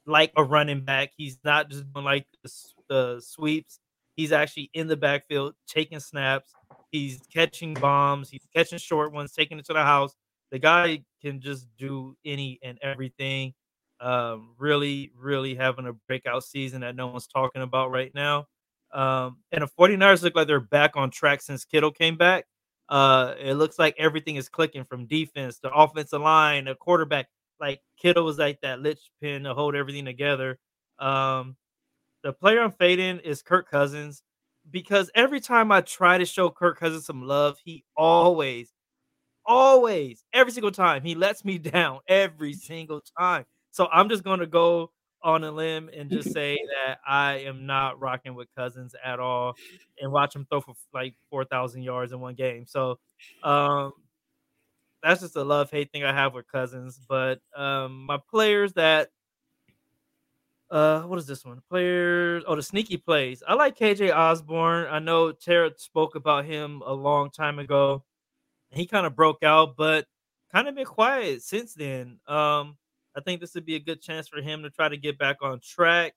F: like a running back. He's not just doing like the, sweeps. He's actually in the backfield taking snaps. He's catching bombs. He's catching short ones, taking it to the house. The guy can just do any and everything. Um, really, really having a breakout season that no one's talking about right now. Um, and the 49ers look like they're back on track since Kittle came back. Uh, it looks like everything is clicking from defense, the offensive line, the quarterback. Like Kittle was like that litch pin to hold everything together. Um, the player I'm fading is Kirk Cousins because every time I try to show Kirk Cousins some love, he always, always, every single time, he lets me down every single time. So I'm just going to go on a limb and just say that I am not rocking with Cousins at all and watch him throw for like 4,000 yards in one game. So um, that's just a love hate thing I have with Cousins. But um, my players that uh, what is this one? Players. Oh, the sneaky plays. I like KJ Osborn. I know Tara spoke about him a long time ago. He kind of broke out, but kind of been quiet since then. Um, I think this would be a good chance for him to try to get back on track.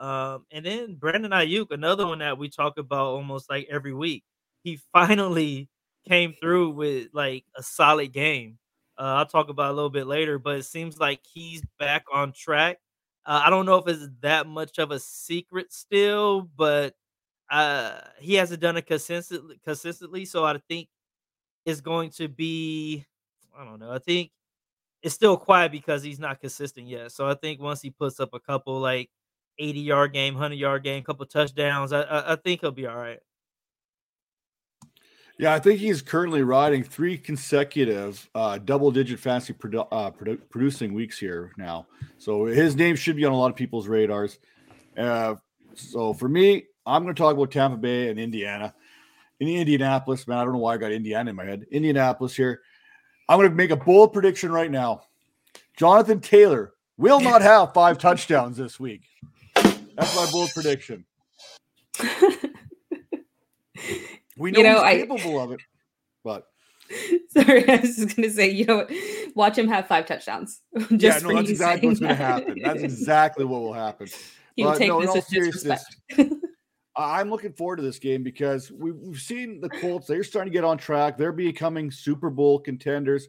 F: Um, and then Brandon Aiyuk, another one that we talk about almost like every week. He finally came through with like a solid game. Uh, I'll talk about a little bit later, but it seems like he's back on track. Uh, I don't know if it's that much of a secret still, but uh, he hasn't done it consistently. Consistently, so I think it's going to be. I don't know. I think it's still quiet because he's not consistent yet. So I think once he puts up a couple like 80 yard game, 100 yard game, couple touchdowns, I, I, I think he'll be all right.
A: Yeah, I think he's currently riding three consecutive uh, double-digit fantasy produ- uh, produ- producing weeks here now. So his name should be on a lot of people's radars. Uh, so for me, I'm going to talk about Tampa Bay and Indiana. In Indianapolis, man, I don't know why I got Indiana in my head. Indianapolis here. I'm going to make a bold prediction right now. Jonathan Taylor will not have five touchdowns this week. That's my bold prediction. We know, you know he's capable I, of it, but
E: sorry, I was just gonna say, you know, watch him have five touchdowns.
A: yeah, no, that's exactly what's gonna happen. That's exactly what will happen.
E: He will take no, this disrespect.
A: I'm looking forward to this game because we've, we've seen the Colts. They're starting to get on track. They're becoming Super Bowl contenders.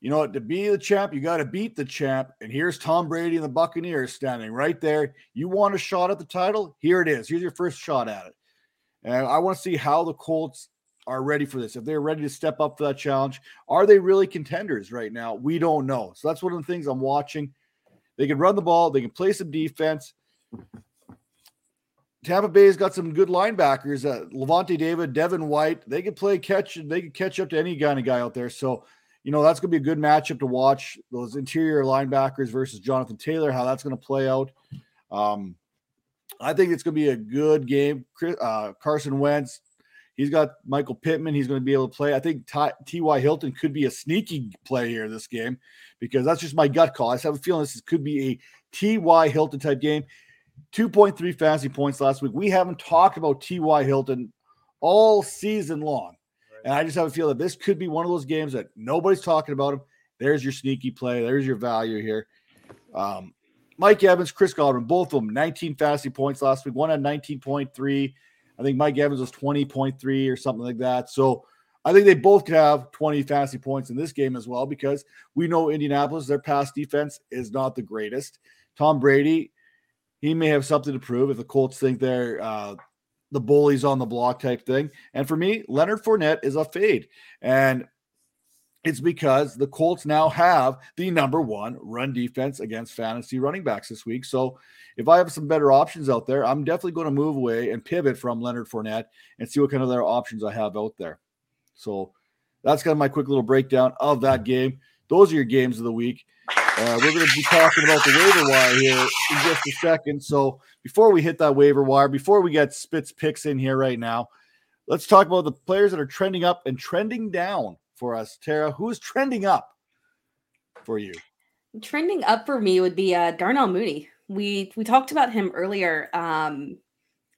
A: You know, to be the champ, you got to beat the champ. And here's Tom Brady and the Buccaneers standing right there. You want a shot at the title? Here it is. Here's your first shot at it. And I want to see how the Colts are ready for this. If they're ready to step up for that challenge, are they really contenders right now? We don't know. So that's one of the things I'm watching. They can run the ball, they can play some defense. Tampa Bay's got some good linebackers. Uh, Lavonte David, Devin White, they can play catch. They can catch up to any kind of guy out there. So, you know, that's going to be a good matchup to watch. Those interior linebackers versus Jonathan Taylor, how that's going to play out. Um, I think it's going to be a good game. Uh, Carson Wentz, he's got Michael Pittman. He's going to be able to play. I think T.Y. Hilton could be a sneaky play here this game because that's just my gut call. I have a feeling this could be a T.Y. Hilton type game. 2.3 fantasy points last week. We haven't talked about T.Y. Hilton all season long. And I just have a feel that this could be one of those games that nobody's talking about him. There's your sneaky play. There's your value here. Um, Mike Evans, Chris Godwin, both of them 19 fantasy points last week. One had 19.3. I think Mike Evans was 20.3 or something like that. So I think they both could have 20 fantasy points in this game as well because we know Indianapolis, their pass defense is not the greatest. Tom Brady, he may have something to prove if the Colts think they're uh, the bullies on the block type thing. And for me, Leonard Fournette is a fade. And it's because the Colts now have the number one run defense against fantasy running backs this week. So if I have some better options out there, I'm definitely going to move away and pivot from Leonard Fournette and see what kind of other options I have out there. So that's kind of my quick little breakdown of that game. Those are your games of the week. Uh, we're going to be talking about the waiver wire here in just a second. So before we hit that waiver wire, before we get Spitz picks in here right now, let's talk about the players that are trending up and trending down for us. Tara, who is trending up for you?
E: Trending up for me would be uh, Darnell Mooney. We we talked about him earlier um,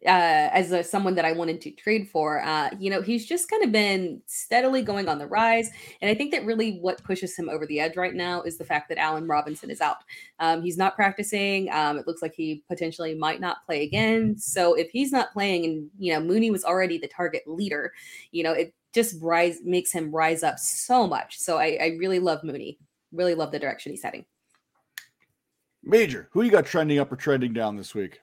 E: uh, as a, someone that I wanted to trade for. Uh, you know, he's just kind of been steadily going on the rise. And I think that really what pushes him over the edge right now is the fact that Allen Robinson is out. Um, he's not practicing. Um, it looks like he potentially might not play again. So if he's not playing and, you know, Mooney was already the target leader, you know, it just rise makes him rise up so much. So I, I really love Mooney. Really love the direction he's heading.
A: Major, who you got trending up or trending down this week?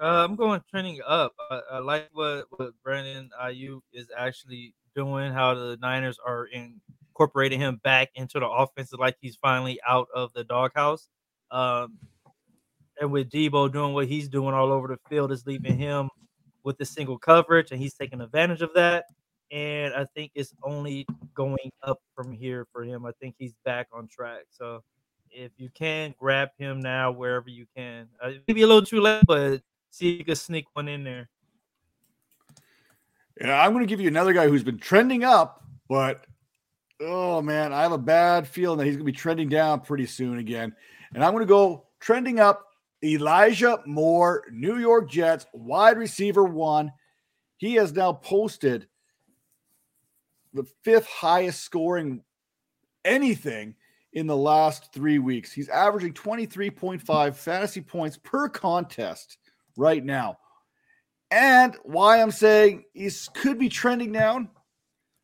F: Uh, I'm going trending up. I, I like what what Brandon Aiyuk is actually doing. How the Niners are incorporating him back into the offense, like he's finally out of the doghouse. Um, and with Deebo doing what he's doing all over the field, is leaving him with the single coverage, and he's taking advantage of that. And I think it's only going up from here for him. I think he's back on track. So if you can grab him now wherever you can, uh, maybe a little too late, but see if you can sneak one in there.
A: Yeah, I'm going to give you another guy who's been trending up, but oh man, I have a bad feeling that he's going to be trending down pretty soon again. And I'm going to go trending up Elijah Moore, New York Jets, wide receiver one. He has now posted the fifth highest scoring anything in the last three weeks. He's averaging 23.5 fantasy points per contest right now. And why I'm saying he could be trending down.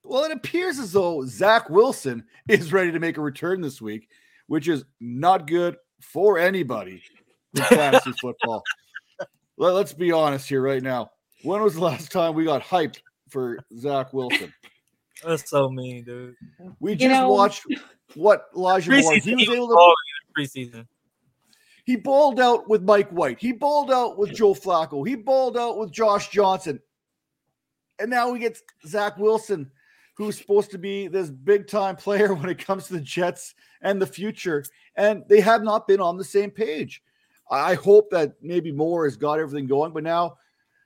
A: Well, it appears as though Zach Wilson is ready to make a return this week, which is not good for anybody in fantasy football. Let, us be honest here right now. When was the last time we got hyped for Zach Wilson?
F: That's so mean, dude.
A: We just know, watched what Elijah Moore. He was able to
F: preseason.
A: He balled out with Mike White. He balled out with Joe Flacco. He balled out with Josh Johnson. And now we get Zach Wilson, who's supposed to be this big time player when it comes to the Jets and the future. And they have not been on the same page. I hope that maybe Moore has got everything going, but now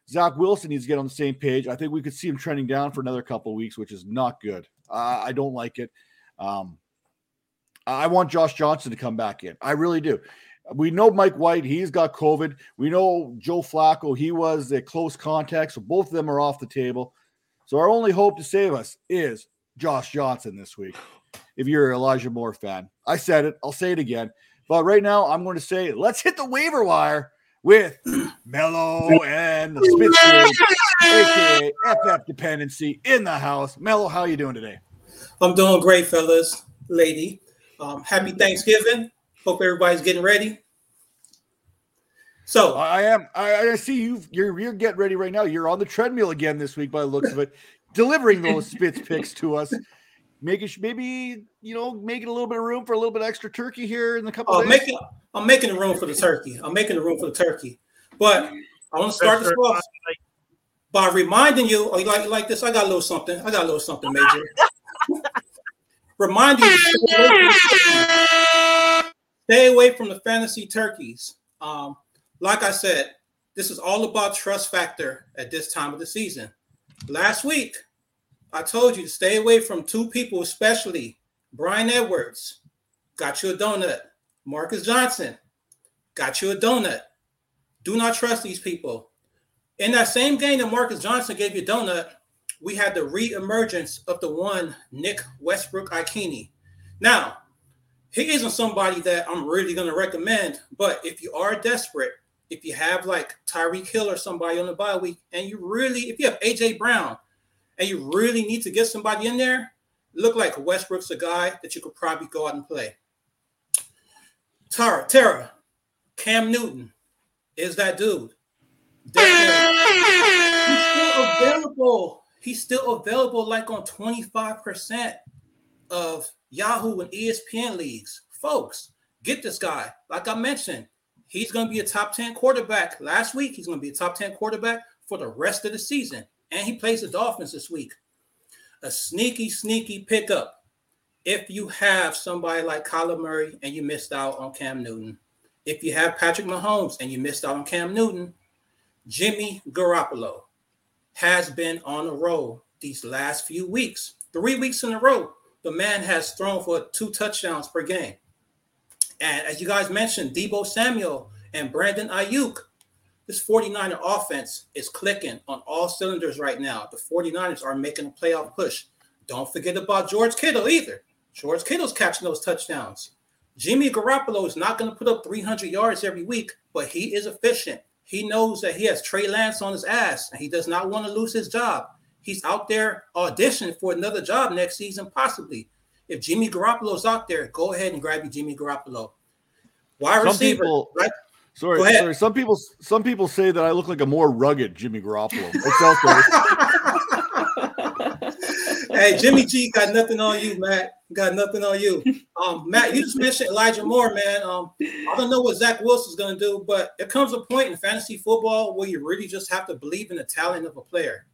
A: Zach Wilson needs to get on the same page. I think we could see him trending down for another couple of weeks, which is not good. Uh, I don't like it. Um, I want Josh Johnson to come back in. I really do. We know Mike White, he's got COVID. We know Joe Flacco, he was a close contact. So both of them are off the table. So our only hope to save us is Josh Johnson this week. If you're Elijah Moore fan, I said it, I'll say it again. But right now, I'm going to say, let's hit the waiver wire with Mello and the Spitz aka FF Dependency, in the house. Mello, how you doing today?
G: I'm doing great, fellas, lady. Um, happy Thanksgiving. Hope everybody's getting ready. So
A: I am. I, I see you. You're you're getting ready right now. You're on the treadmill again this week, by the looks of it, delivering those spits picks to us. Making maybe you know making a little bit of room for a little bit extra turkey here in a couple.
G: Oh,
A: days.
G: making I'm making the room for the turkey. I'm making the room for the turkey. But I want to start this off by reminding you. Oh, you like you like this? I got a little something. I got a little something major. Remind you stay away from the fantasy turkeys. Um, like I said, this is all about trust factor at this time of the season. Last week, I told you to stay away from two people, especially Bryan Edwards, got you a donut. Marcus Johnson, got you a donut. Do not trust these people. In that same game that Marcus Johnson gave you donut, we had the re-emergence of the one Nick Westbrook-Ikhine. Now, he isn't somebody that I'm really going to recommend, but if you are desperate, if you have like Tyreek Hill or somebody on the bye week, and you really, if you have AJ Brown, and you really need to get somebody in there, look like Westbrook's a guy that you could probably go out and play. Tara, Tara, Cam Newton is that dude. He's still available. He's still available like on 25% of Yahoo and ESPN leagues. Folks, get this guy. Like I mentioned, he's going to be a top 10 quarterback. Last week, he's going to be a top 10 quarterback for the rest of the season. And he plays the Dolphins this week. A sneaky, sneaky pickup. If you have somebody like Kyler Murray and you missed out on Cam Newton, if you have Patrick Mahomes and you missed out on Cam Newton, Jimmy Garoppolo has been on a roll these last few weeks. Three weeks in a row, the man has thrown for two touchdowns per game. And as you guys mentioned, Deebo Samuel and Brandon Aiyuk, this 49er offense is clicking on all cylinders right now. The 49ers are making a playoff push. Don't forget about George Kittle either. George Kittle's catching those touchdowns. Jimmy Garoppolo is not going to put up 300 yards every week, but he is efficient. He knows that he has Trey Lance on his ass and he does not want to lose his job. He's out there auditioning for another job next season, possibly. If Jimmy Garoppolo's out there, go ahead and grab you Jimmy Garoppolo. Wide
A: Some
G: receiver,
A: people-
G: right?
A: Sorry, sorry. Some people, some people say that I look like a more rugged Jimmy Garoppolo. It's out there.
G: hey, Jimmy G got nothing on you, Matt. Got nothing on you. Um, Matt, you just mentioned Elijah Moore, man. Um, I don't know what Zach Wilson's gonna do, but it comes a point in fantasy football where you really just have to believe in the talent of a player.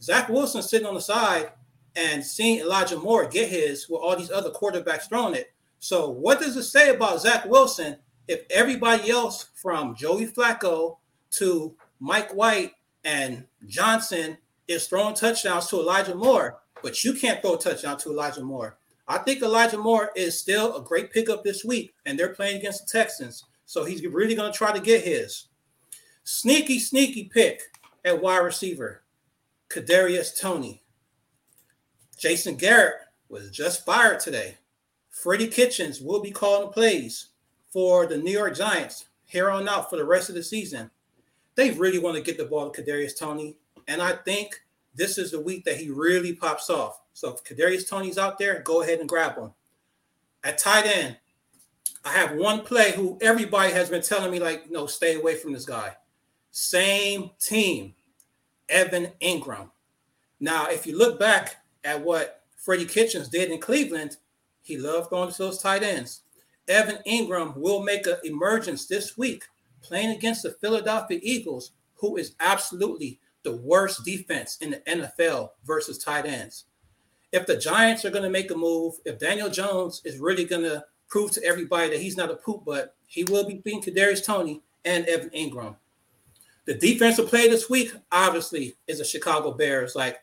G: Zach Wilson sitting on the side and seeing Elijah Moore get his with all these other quarterbacks throwing it. So, what does it say about Zach Wilson if everybody else from Joey Flacco to Mike White and Johnson is throwing touchdowns to Elijah Moore, but you can't throw a touchdown to Elijah Moore? I think Elijah Moore is still a great pickup this week, and they're playing against the Texans. So he's really going to try to get his. Sneaky, sneaky pick at wide receiver, Kadarius Toney. Jason Garrett was just fired today. Freddie Kitchens will be calling plays for the New York Giants here on out for the rest of the season. They really want to get the ball to Kadarius Toney, and I think this is the week that he really pops off. So if Kadarius Toney's out there, go ahead and grab him. At tight end, I have one play who everybody has been telling me, like, no, stay away from this guy. Same team, Evan Engram. Now, if you look back at what Freddie Kitchens did in Cleveland, he loved going to those tight ends. Evan Engram will make an emergence this week playing against the Philadelphia Eagles, who is absolutely the worst defense in the NFL versus tight ends. If the Giants are going to make a move, if Daniel Jones is really going to prove to everybody that he's not a poop butt, he will be beating Kadarius Toney and Evan Engram. The defensive play this week, obviously, is the Chicago Bears. Like,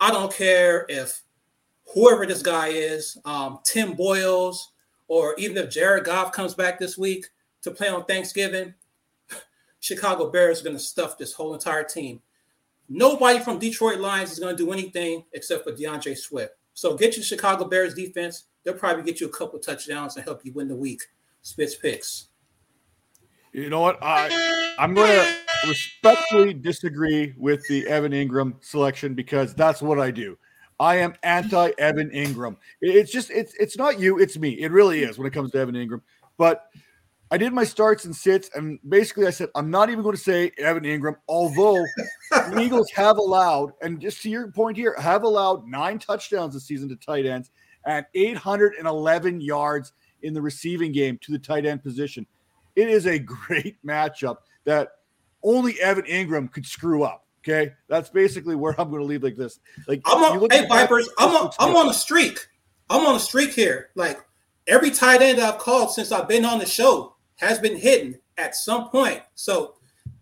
G: I don't care if whoever this guy is, um, Tim Boyles, or even if Jared Goff comes back this week to play on Thanksgiving, Chicago Bears are going to stuff this whole entire team. Nobody from Detroit Lions is going to do anything except for D'Andre Swift. So get your Chicago Bears defense. They'll probably get you a couple touchdowns and help you win the week. Spits picks.
A: You know what? I I'm going to respectfully disagree with the Evan Engram selection because that's what I do. I am anti Evan Engram. It's just it's it's not you, it's me. It really is when it comes to Evan Engram. But I did my starts and sits, and basically I said I'm not even going to say Evan Engram, although the Eagles have allowed, and just to your point here, have allowed nine touchdowns this season to tight ends and 811 yards in the receiving game to the tight end position. It is a great matchup that only Evan Engram could screw up. Okay, that's basically where I'm going to leave like this. Like
G: I'm on, hey
A: that,
G: Vipers, I'm on, I'm
A: good.
G: on a streak. I'm on a streak here. Like every tight end I've called since I've been on the show has been hidden at some point. So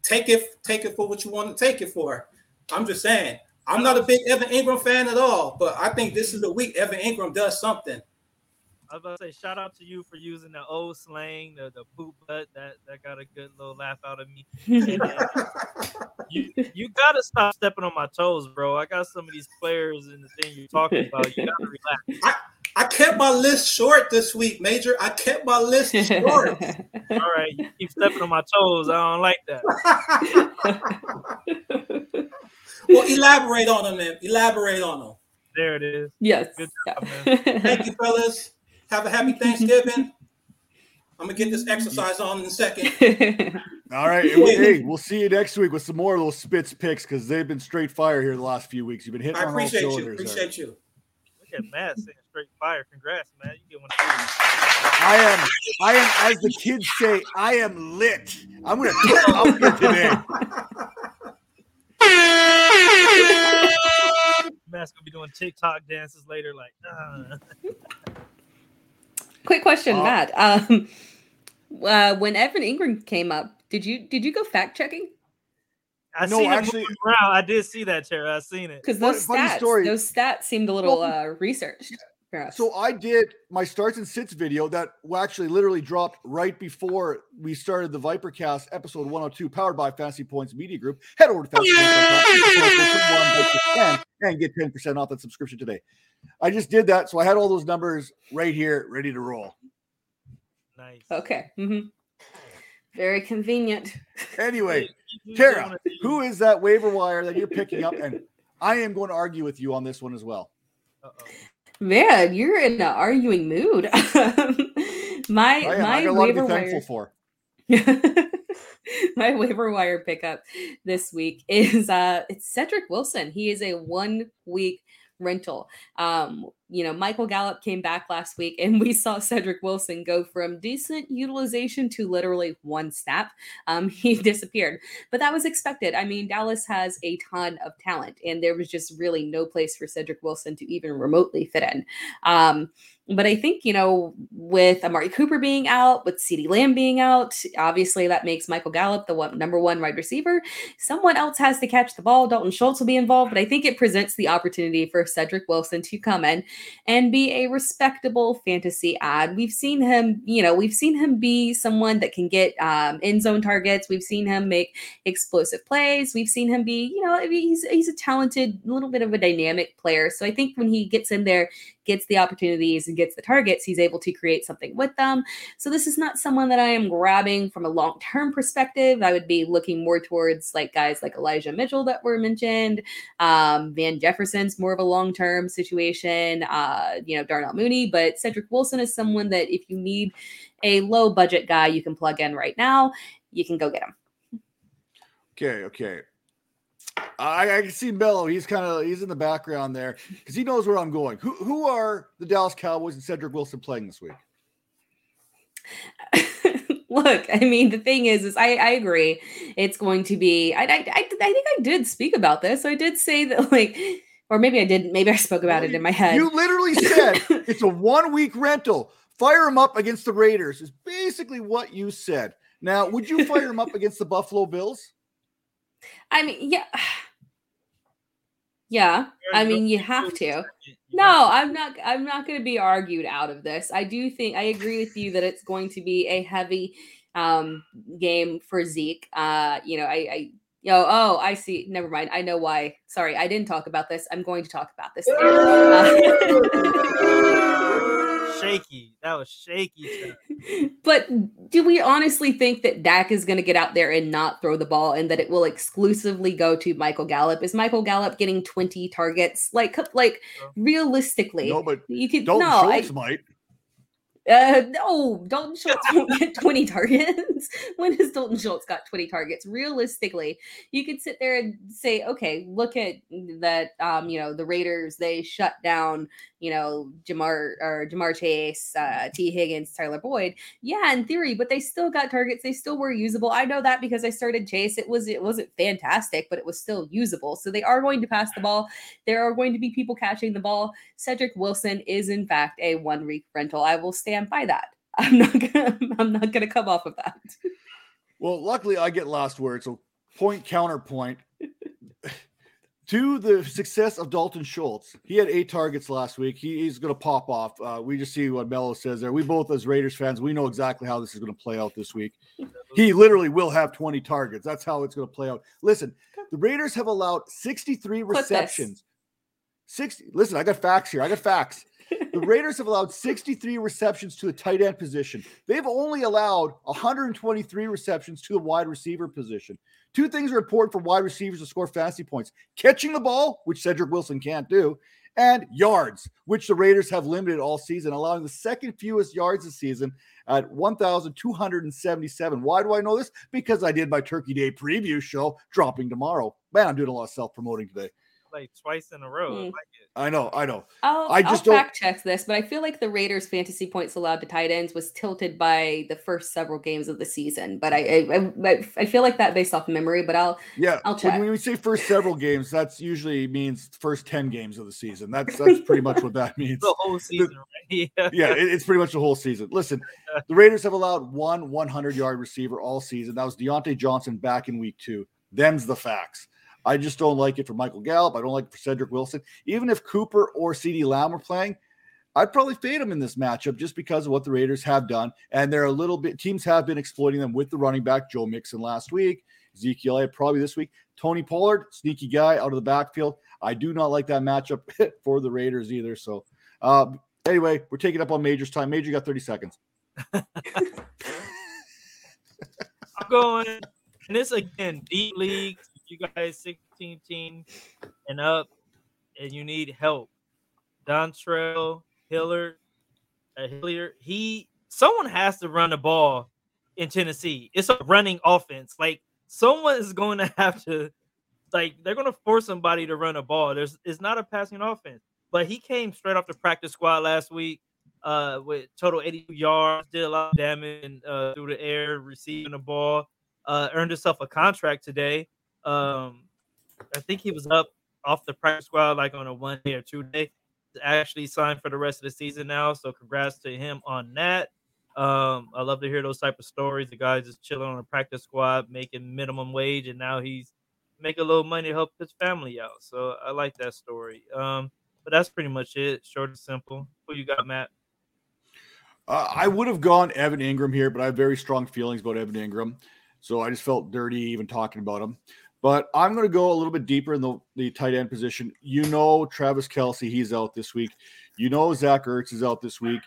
G: take it, take it for what you want to take it for. I'm just saying. I'm not a big Evan Engram fan at all, but I think this is the week Evan Engram does something.
F: I was about to say shout out to you for using the old slang, the, the poop butt. That that got a good little laugh out of me. You you gotta stop stepping on my toes, bro. I got some of these players in the thing you're talking about. You gotta relax.
G: I I kept my list short this week, Major. I kept my list short.
F: All right, you keep stepping on my toes. I don't like that.
G: well, elaborate on them, man. Elaborate on them.
F: There it is.
E: yes.
F: Good
E: Yeah.
F: job, man.
G: Thank you, fellas. Have a happy Thanksgiving. I'm gonna get this exercise on in a second.
A: All right. and we- hey, we'll see you next week with some more of those spits picks because they've been straight fire here the last few weeks. You've been hitting
G: I
A: on all
G: appreciate you.
A: cylinders. there.
G: Appreciate you.
F: Look at Matt saying straight fire. Congrats, man. You get one of these.
A: I am, I am, as the kids say, I am lit. I'm gonna turn up here today.
F: Matt's gonna be doing TikTok dances later, like. Uh.
E: Quick question,
A: Uh,
E: Matt. Um, uh, when Evan Engram came up, did you did you go fact checking?
F: I
A: No,
F: seen
A: actually-
F: it around. I did see that, Tara. I seen it.
E: Because those
A: funny
E: stats,
A: story.
E: those stats seemed a little
A: Well,
E: uh, researched.
A: So I did my starts and sits video that actually literally dropped right before we started the Vipercast episode 102, powered by Fantasy Points Media Group. Head over to fantasypoints.com and get 10% off that subscription today. I just did that, so I had all those numbers right here, ready to roll.
F: Nice.
E: okay. hmm Very convenient.
A: Anyway, Tara,
F: get one of these.
A: who is that waiver wire that you're picking up? And I am going to argue with you on this one as well.
F: Uh-oh.
E: Man, you're in an arguing mood. my
A: I am.
E: my
A: I got a lot to be
E: waiver
A: thankful
E: wire.
A: for.
E: my waiver wire pickup this week is uh it's Cedric Wilson. He is a one week rental. Um, you know, Michael Gallup came back last week and we saw Cedric Wilson go from decent utilization to literally one snap. Um, he disappeared. But that was expected. I mean, Dallas has a ton of talent and there was just really no place for Cedric Wilson to even remotely fit in. Um, but I think, you know, with Amari Cooper being out, with CeeDee Lamb being out, obviously that makes Michael Gallup the one, number one wide receiver. Someone else has to catch the ball. Dalton Schultz will be involved, but I think it presents the opportunity for Cedric Wilson to come in and be a respectable fantasy ad. We've seen him, you know, we've seen him be someone that can get um, end zone targets. We've seen him make explosive plays. We've seen him be, you know, he's he's a talented, little bit of a dynamic player. So I think when he gets in there, gets the opportunities and gets the targets, he's able to create something with them. So this is not someone that I am grabbing from a long term perspective. I would be looking more towards like guys like Elijah Mitchell that were mentioned. Um, Van Jefferson's more of a long term situation. Uh, you know, Darnell Mooney, but Cedric Wilson is someone that if you need a low budget guy, you can plug in right now. You can go get him.
A: Okay, okay. I, I can see Mello. He's kind of he's in the background there because he knows where I'm going. Who who are the Dallas Cowboys and Cedric Wilson playing this week?
E: Look, I mean, the thing is, is I, I agree. It's going to be. I, I, I, I think I did speak about this. I did say that, like, or maybe I didn't. Maybe I spoke about it in my head.
A: You literally said it's a one week rental. Fire him up against the Raiders is basically what you said. Now, would you fire him up against the Buffalo Bills?
E: I mean, yeah, yeah. I mean, you have to. No, I'm not. I'm not going to be argued out of this. I do think I agree with you that it's going to be a heavy um, game for Zeke. Uh, you know, I, I, yo, oh, I see. Never mind. I know why. Sorry, I didn't talk about this. I'm going to talk about this. later.
F: Shaky. That was shaky. Tara.
E: but do we honestly think that Dak is going to get out there and not throw the ball, and that it will exclusively go to Michael Gallup? Is Michael Gallup getting 20 targets? Like, like realistically,
A: No, but
E: you could
A: Dalton
E: no. I-
A: Schultz might.
E: Uh, no, Dalton Schultz won't get 20 targets. when has Dalton Schultz got 20 targets? Realistically, you could sit there and say, okay, look at that. Um, you know, the Raiders, they shut down, you know, Ja'Marr or Ja'Marr Chase, uh, Tee Higgins, Tyler Boyd. Yeah, in theory, but they still got targets. They still were usable. I know that because I started Chase. It was it wasn't fantastic, but it was still usable. So they are going to pass the ball. There are going to be people catching the ball. Cedric Wilson is in fact a one week rental. I will stand by that. I'm not gonna I'm not gonna come off of that.
A: Well, luckily I get last word. So point counterpoint. To the success of Dalton Schultz. He had eight targets last week. He, he's going to pop off. Uh, we just see what Mello says there. We both, as Raiders fans, we know exactly how this is going to play out this week. He literally will have 20 targets. That's how it's going to play out. Listen, the Raiders have allowed 63 receptions. 60. Listen, I got facts here. I got facts. The Raiders have allowed 63 receptions to the tight end position. They've only allowed 123 receptions to the wide receiver position. Two things are important for wide receivers to score fantasy points catching the ball, which Cedric Wilson can't do, and yards, which the Raiders have limited all season, allowing the second fewest yards this season at 1,277. Why do I know this? Because I did my Turkey Day preview show dropping tomorrow. Man, I'm doing a lot of self promoting today.
F: like twice in a row. I
E: Hmm.
F: like it.
A: I know, I know.
E: I'll,
A: I just
E: I'll fact check this, but I feel like the Raiders' fantasy points allowed to tight ends was tilted by the first several games of the season. But I I, I, I feel like that based off memory. But I'll
A: Yeah,
E: I'll check.
A: when
E: check.
A: we say first several games, that's usually means first 10 games of the season. That's that's pretty much what that means.
F: The whole season, right? Yeah.
A: yeah, it- it's pretty much the whole season. Listen, the Raiders have allowed one 100 yard receiver all season. That was Diontae Johnson back in week two. Them's the facts. I just don't like it for Michael Gallup. I don't like it for Cedric Wilson. Even if Cooper or CeeDee Lamb were playing, I'd probably fade them in this matchup just because of what the Raiders have done. And they're a little bit, teams have been exploiting them with the running back, Joe Mixon last week, Ezekiel probably this week. Tony Pollard, sneaky guy out of the backfield. I do not like that matchup for the Raiders either. So, uh, anyway, we're taking up on Major's time. Major, got 30 seconds.
F: I'm going, and this again, deep leagues. You guys 16 team and up, and you need help. Dontrell Hilliard, uh, Hilliard, he someone has to run the ball in Tennessee. It's a running offense. Like someone is going to have to, like they're going to force somebody to run a ball. There's it's not a passing offense. But he came straight off the practice squad last week uh, with total 82 yards, did a lot of damage and, uh, through the air, receiving the ball, uh, earned himself a contract today. Um, I think he was up off the practice squad like on a one day or two day. Actually signed for the rest of the season now. So congrats to him on that. Um, I love to hear those type of stories. The guy's just chilling on a practice squad, making minimum wage, and now he's making a little money to help his family out. So I like that story. Um, but that's pretty much it. Short and simple. Who you got, Matt?
A: Uh, I would have gone Evan Engram here, but I have very strong feelings about Evan Engram. So I just felt dirty even talking about him. But I'm going to go a little bit deeper in the, the tight end position. You know, Travis Kelce, he's out this week. You know, Zach Ertz is out this week.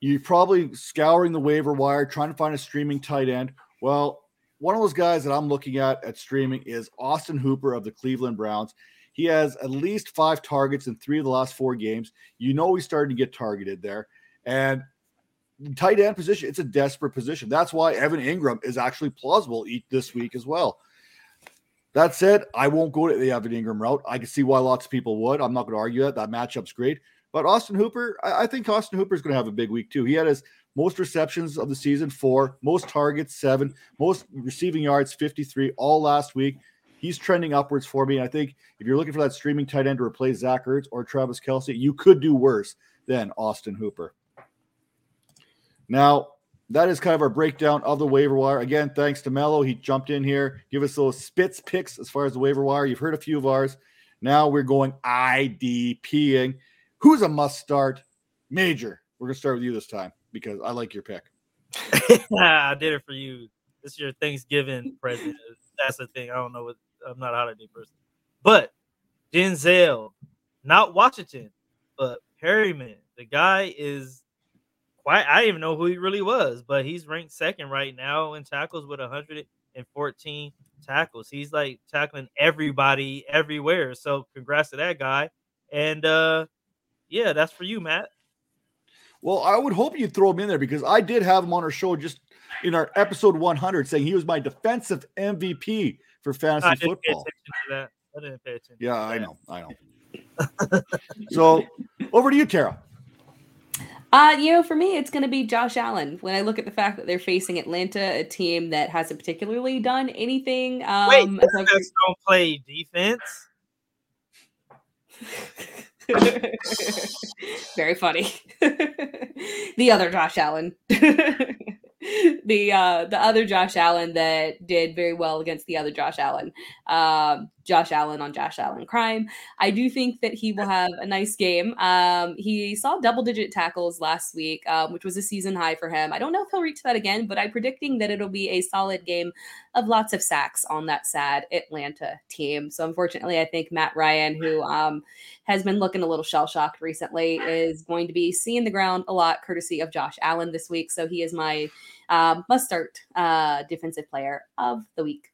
A: You're probably scouring the waiver wire, trying to find a streaming tight end. Well, one of those guys that I'm looking at at streaming is Austin Hooper of the Cleveland Browns. He has at least five targets in three of the last four games. You know, he's starting to get targeted there. And tight end position, it's a desperate position. That's why Evan Engram is actually plausible this week as well. That said, I won't go to the Evan Engram route. I can see why lots of people would. I'm not going to argue that. That matchup's great. But Austin Hooper, I, I think Austin Hooper is going to have a big week too. He had his most receptions of the season, four, most targets, seven, most receiving yards, 53, all last week. He's trending upwards for me. I think if you're looking for that streaming tight end to replace Zach Ertz or Travis Kelce, you could do worse than Austin Hooper. Now, that is kind of our breakdown of the waiver wire. Again, thanks to Mello. He jumped in here, give us those spits picks as far as the waiver wire. You've heard a few of ours. Now we're going IDPing. Who's a must start? Major. We're going to start with you this time because I like your pick.
F: I did it for you. This is your Thanksgiving present. That's the thing. I don't know what I'm not a holiday person. But Denzel, not Washington, but Perryman. The guy is quite I didn't even know who he really was, but he's ranked second right now in tackles with 114 tackles. He's like tackling everybody everywhere. So congrats to that guy. And uh yeah, that's for you, Matt.
A: Well, I would hope you'd throw him in there because I did have him on our show just in our episode 100 saying he was my defensive MVP for fantasy
F: I didn't pay
A: football.
F: attention to that. I didn't pay attention.
A: Yeah, I know. I know. so over to you, Tara.
E: Uh, you know, for me, it's going to be Josh Allen. When I look at the fact that they're facing Atlanta, a team that hasn't particularly done anything. Um,
F: Wait,
E: as a-
F: guys don't play defense.
E: Very funny. the other Josh Allen. the uh the other Josh Allen that did very well against the other Josh Allen. Um Josh Allen on Josh Allen crime. I do think that he will have a nice game. Um, he saw double digit tackles last week, um, which was a season high for him. I don't know if he'll reach that again, but I'm predicting that it'll be a solid game of lots of sacks on that sad Atlanta team. So unfortunately, I think Matt Ryan, who um, has been looking a little shell shocked recently, is going to be seeing the ground a lot, courtesy of Josh Allen this week. So he is my uh, must start uh, defensive player of the week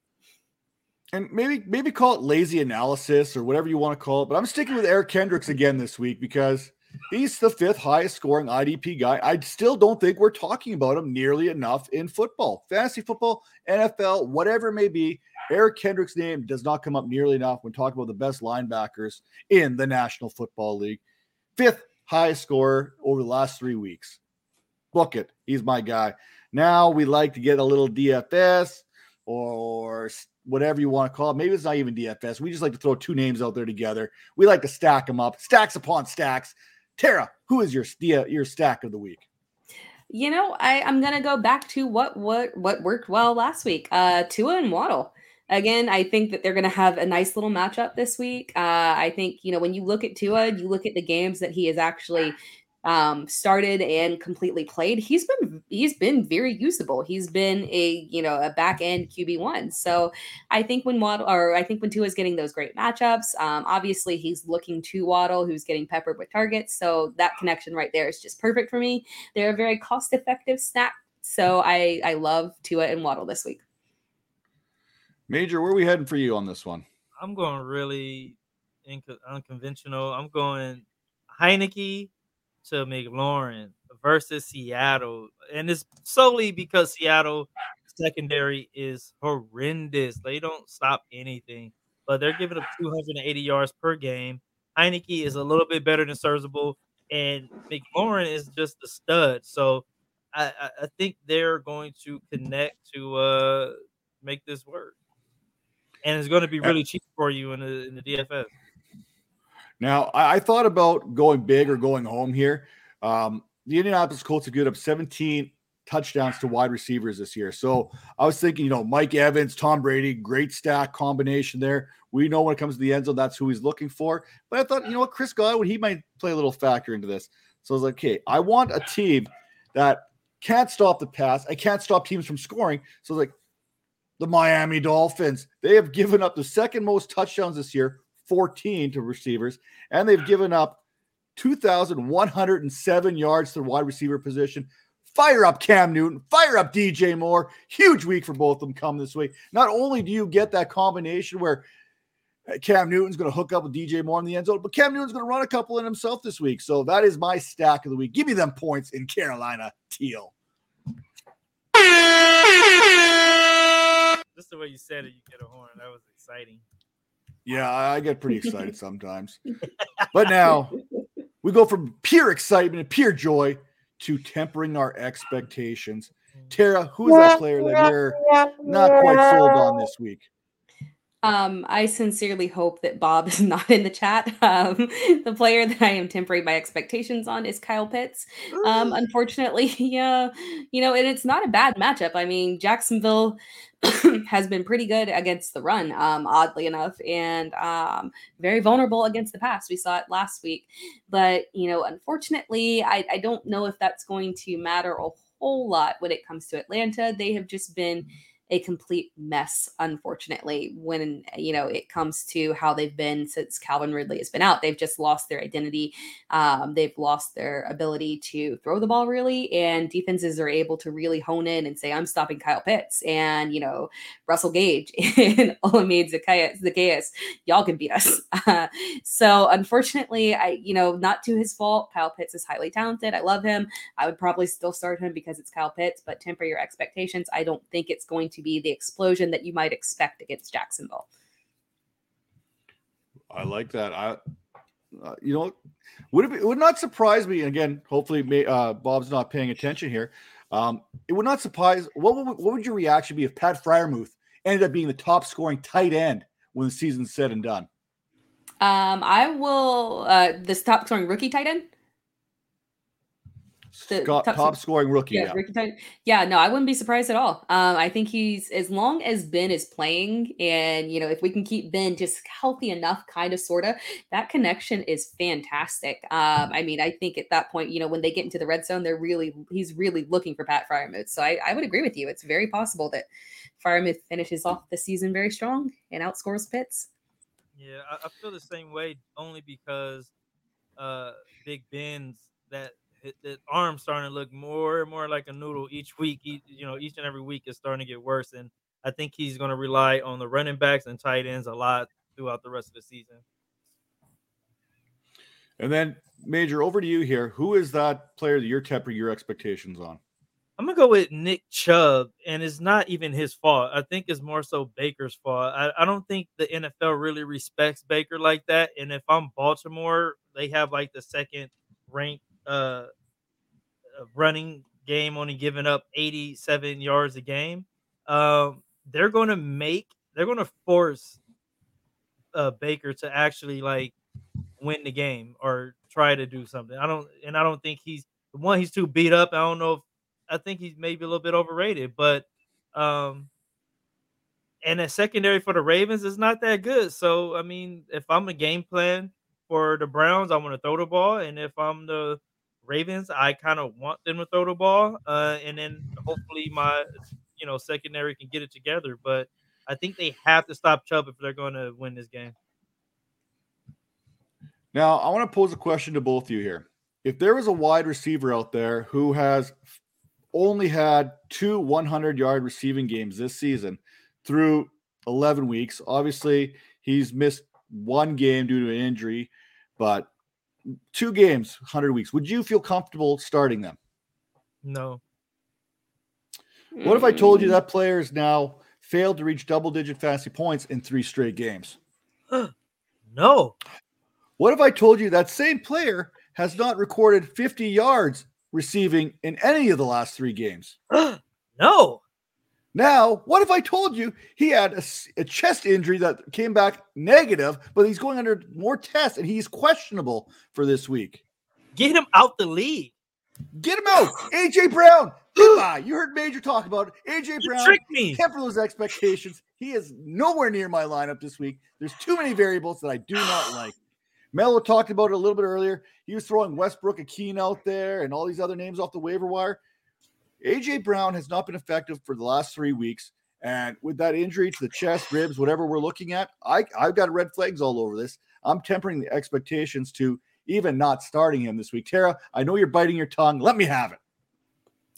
A: and maybe maybe call it lazy analysis or whatever you want to call it. But I'm sticking with Eric Kendricks again this week because he's the fifth highest scoring IDP guy. I still don't think we're talking about him nearly enough in football, fantasy football, NFL, whatever it may be. Eric Kendricks' name does not come up nearly enough when talking about the best linebackers in the National Football League. Fifth highest scorer over the last three weeks. Book it. He's my guy. Now we like to get a little DFS or whatever you want to call it. Maybe it's not even DFS. We just like to throw two names out there together. We like to stack them up, stacks upon stacks. Tara, who is your your stack of the week?
E: You know, I, I'm gonna go back to what what what worked well last week. Uh Tua and Waddle. Again, I think that they're to have a nice little matchup this week. Uh, I think, you know, when you look at Tua, you look at the games that he has actually um, started and completely played, he's been he's been very usable. He's been a you know a back end QB one. So I think when Waddle or I think when Tua is getting those great matchups, um, obviously he's looking to Waddle, who's getting peppered with targets. So that connection right there is just perfect for me. They're a very cost effective snap. So I I love Tua and Waddle this week.
A: Major, where are we heading for you on this one?
F: I'm going really inc- unconventional. I'm going Heinicke to McLaurin versus Seattle, and it's solely because Seattle secondary is horrendous. They don't stop anything, but they're giving up 280 yards per game. Heinicke is a little bit better than serviceable, and McLaurin is just a stud. So I, I think they're going to connect to uh, make this work, and it's going to be really cheap for you in the in the DFS.
A: Now, I, I thought about going big or going home here. Um, the Indianapolis Colts have given up 17 touchdowns to wide receivers this year. So I was thinking, you know, Mike Evans, Tom Brady, great stack combination there. We know when it comes to the end zone, that's who he's looking for. But I thought, you know what, Chris Godwin, he might play a little factor into this. So I was like, okay, I want a team that can't stop the pass. I can't stop teams from scoring. So I was like, the Miami Dolphins, they have given up the second most touchdowns this year, 14 to receivers, and they've given up 2,107 yards to the wide receiver position. Fire up Cam Newton, fire up DJ Moore. Huge week for both of them come this week. Not only do you get that combination where uh, Cam Newton's going to hook up with DJ Moore in the end zone, but Cam Newton's going to run a couple in himself this week. So that is my stack of the week. Give me them points in Carolina Teal.
F: Just the way you said it, you get a horn. That was exciting.
A: Yeah, I get pretty excited sometimes. But now we go from pure excitement and pure joy to tempering our expectations. Tara, who is that player that you're not quite sold on this week?
E: Um, I sincerely hope that Bob is not in the chat. Um, the player that I am tempering my expectations on is Kyle Pitts. Um, unfortunately, yeah, you know, and it's not a bad matchup. I mean, Jacksonville has been pretty good against the run, um, oddly enough, and um, very vulnerable against the pass. We saw it last week, but you know, unfortunately, I, I don't know if that's going to matter a whole lot when it comes to Atlanta. They have just been a complete mess, unfortunately, when you know it comes to how they've been since Calvin Ridley has been out. They've just lost their identity. Um, they've lost their ability to throw the ball really, and defenses are able to really hone in and say, "I'm stopping Kyle Pitts," and you know Russell Gage and Olamide Zaccheaus, y'all can beat us. So unfortunately, I you know not to his fault. Kyle Pitts is highly talented. I love him. I would probably still start him because it's Kyle Pitts, but temper your expectations. I don't think it's going to to be the explosion that you might expect against Jacksonville.
A: I like that. I, uh, you know, would it, be, it would not surprise me. Again, hopefully, may, uh, Bob's not paying attention here. Um, it would not surprise. What would, what would your reaction be if Pat Freiermuth ended up being the top scoring tight end when the season's said and done?
E: Um, I will. Uh, this top scoring rookie tight end. The
A: Scott,
E: top-
A: top, scoring rookie.
E: Yeah,
A: Yeah.
E: Ricky yeah, no, I wouldn't be surprised at all. Um, I think he's as long as Ben is playing, and you know, if we can keep Ben just healthy enough, kind of, sorta, that connection is fantastic. Um, I mean, I think at that point, you know, when they get into the red zone, they're really he's really looking for Pat Freiermuth. So I, I would agree with you. It's very possible that Freiermuth finishes off the season very strong and outscores Pitts.
F: Yeah, I, I feel the same way only because uh Big Ben's that his, his arm starting to look more and more like a noodle each week. Each, you know, each and every week is starting to get worse, and I think he's going to rely on the running backs and tight ends a lot throughout the rest of the season.
A: And then, Major, over to you here. Who is that player that you're tempering your expectations on?
F: I'm gonna go with Nick Chubb, and it's not even his fault. I think it's more so Baker's fault. I, I don't think the NFL really respects Baker like that. And if I'm Baltimore, they have like the second ranked uh, running game, only giving up 87 yards a game. Um, they're gonna make they're gonna force uh Baker to actually like win the game or try to do something. I don't and I don't think he's one, he's too beat up. I don't know if I think he's maybe a little bit overrated, but um and a secondary for the Ravens is not that good. So I mean, if I'm a game plan for the Browns, I want to throw the ball, and if I'm the Ravens, I kind of want them to throw the ball, uh, and then hopefully my you know secondary can get it together. But I think they have to stop Chubb if they're going to win this game.
A: Now, I want to pose a question to both of you here. If there was a wide receiver out there who has only had two 100 yard receiving games this season through 11 weeks, obviously he's missed one game due to an injury, but two games, 100 weeks. Would you feel comfortable starting them?
F: No,
A: What if I told you hmm. that player has now failed to reach double digit fantasy points in three straight games?
F: no,
A: What if I told you that same player has not recorded 50 yards receiving in any of the last three games?
F: no.
A: Now, what if I told you he had a chest injury that came back negative, but he's going under more tests and he's questionable for this week?
F: Get him out the league.
A: Get him out. AJ Brown. Goodbye. You heard Major talk about it. AJ
F: You
A: Brown.
F: tricked me.
A: Temper those expectations. He is nowhere near my lineup this week. There's too many variables that I do not like. Mello talked about it a little bit earlier. He was throwing Westbrook-Ikhine out there and all these other names off the waiver wire. AJ Brown has not been effective for the last three weeks. And with that injury to the chest, ribs, whatever we're looking at, I, I've got red flags all over this. I'm tempering the expectations to even not starting him this week. Tara, I know you're biting your tongue. Let me have it.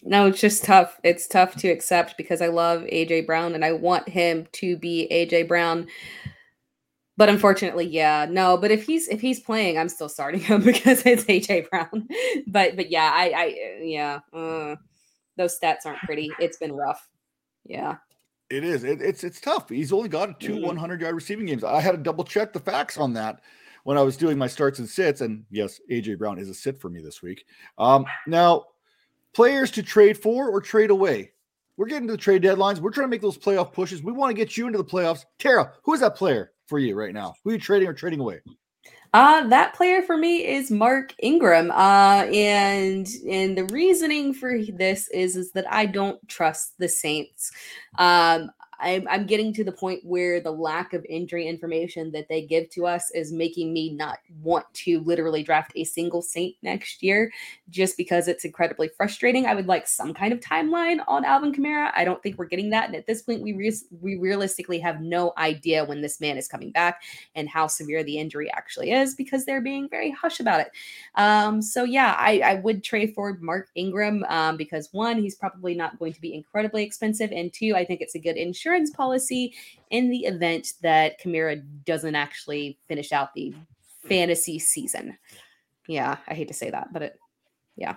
E: No, it's just tough. It's tough to accept because I love AJ Brown and I want him to be AJ Brown. But unfortunately, yeah, no. But if he's if he's playing, I'm still starting him because it's AJ Brown. But but yeah, I I yeah, uh, those stats aren't pretty. It's been rough. Yeah.
A: It is. It, it's it's tough. He's only got two
E: Mhm.
A: 100 yard receiving games. I had to double check the facts on that when I was doing my starts and sits. And yes, AJ Brown is a sit for me this week. Um, now, players to trade for or trade away. We're getting to the trade deadlines. We're trying to make those playoff pushes. We want to get you into the playoffs. Tara, who is that player for you right now? Who are you trading or trading away?
E: Uh, that player for me is Mark Ingram. Uh, and and the reasoning for this is is that I don't trust the Saints. Um, I'm I'm getting to the point where the lack of injury information that they give to us is making me not want to literally draft a single Saint next year, just because it's incredibly frustrating. I would like some kind of timeline on Alvin Kamara. I don't think we're getting that, and at this point, we re- we realistically have no idea when this man is coming back and how severe the injury actually is because they're being very hush about it. Um, so yeah, I, I would trade for Mark Ingram um, because one, he's probably not going to be incredibly expensive, and two, I think it's a good insurance policy in the event that Kamara doesn't actually finish out the fantasy season. Yeah, I hate to say that, but it, yeah.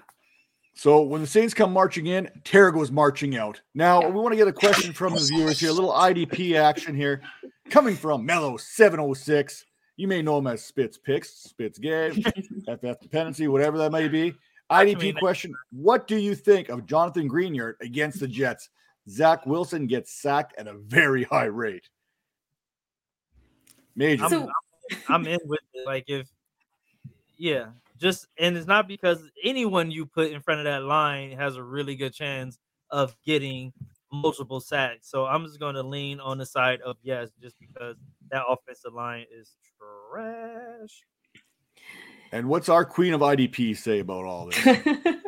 A: So when the Saints come marching in, Tara goes marching out. Now
E: Yeah.
A: we want to get a question from the viewers here, a little IDP action here, coming from Mellow 706. You may know him as Spits Picks, Spits Game, FF Dependency, whatever that may be. IDP question: What do you think of Jonathan Greenard against the Jets? Zach Wilson gets sacked at a very high rate. Major.
F: I'm,
E: So-
F: I'm in with it. Like if, yeah, just and it's not because anyone you put in front of that line has a really good chance of getting multiple sacks. So I'm just going to lean on the side of yes, just because that offensive line is trash.
A: And what's our queen of IDP say about all this?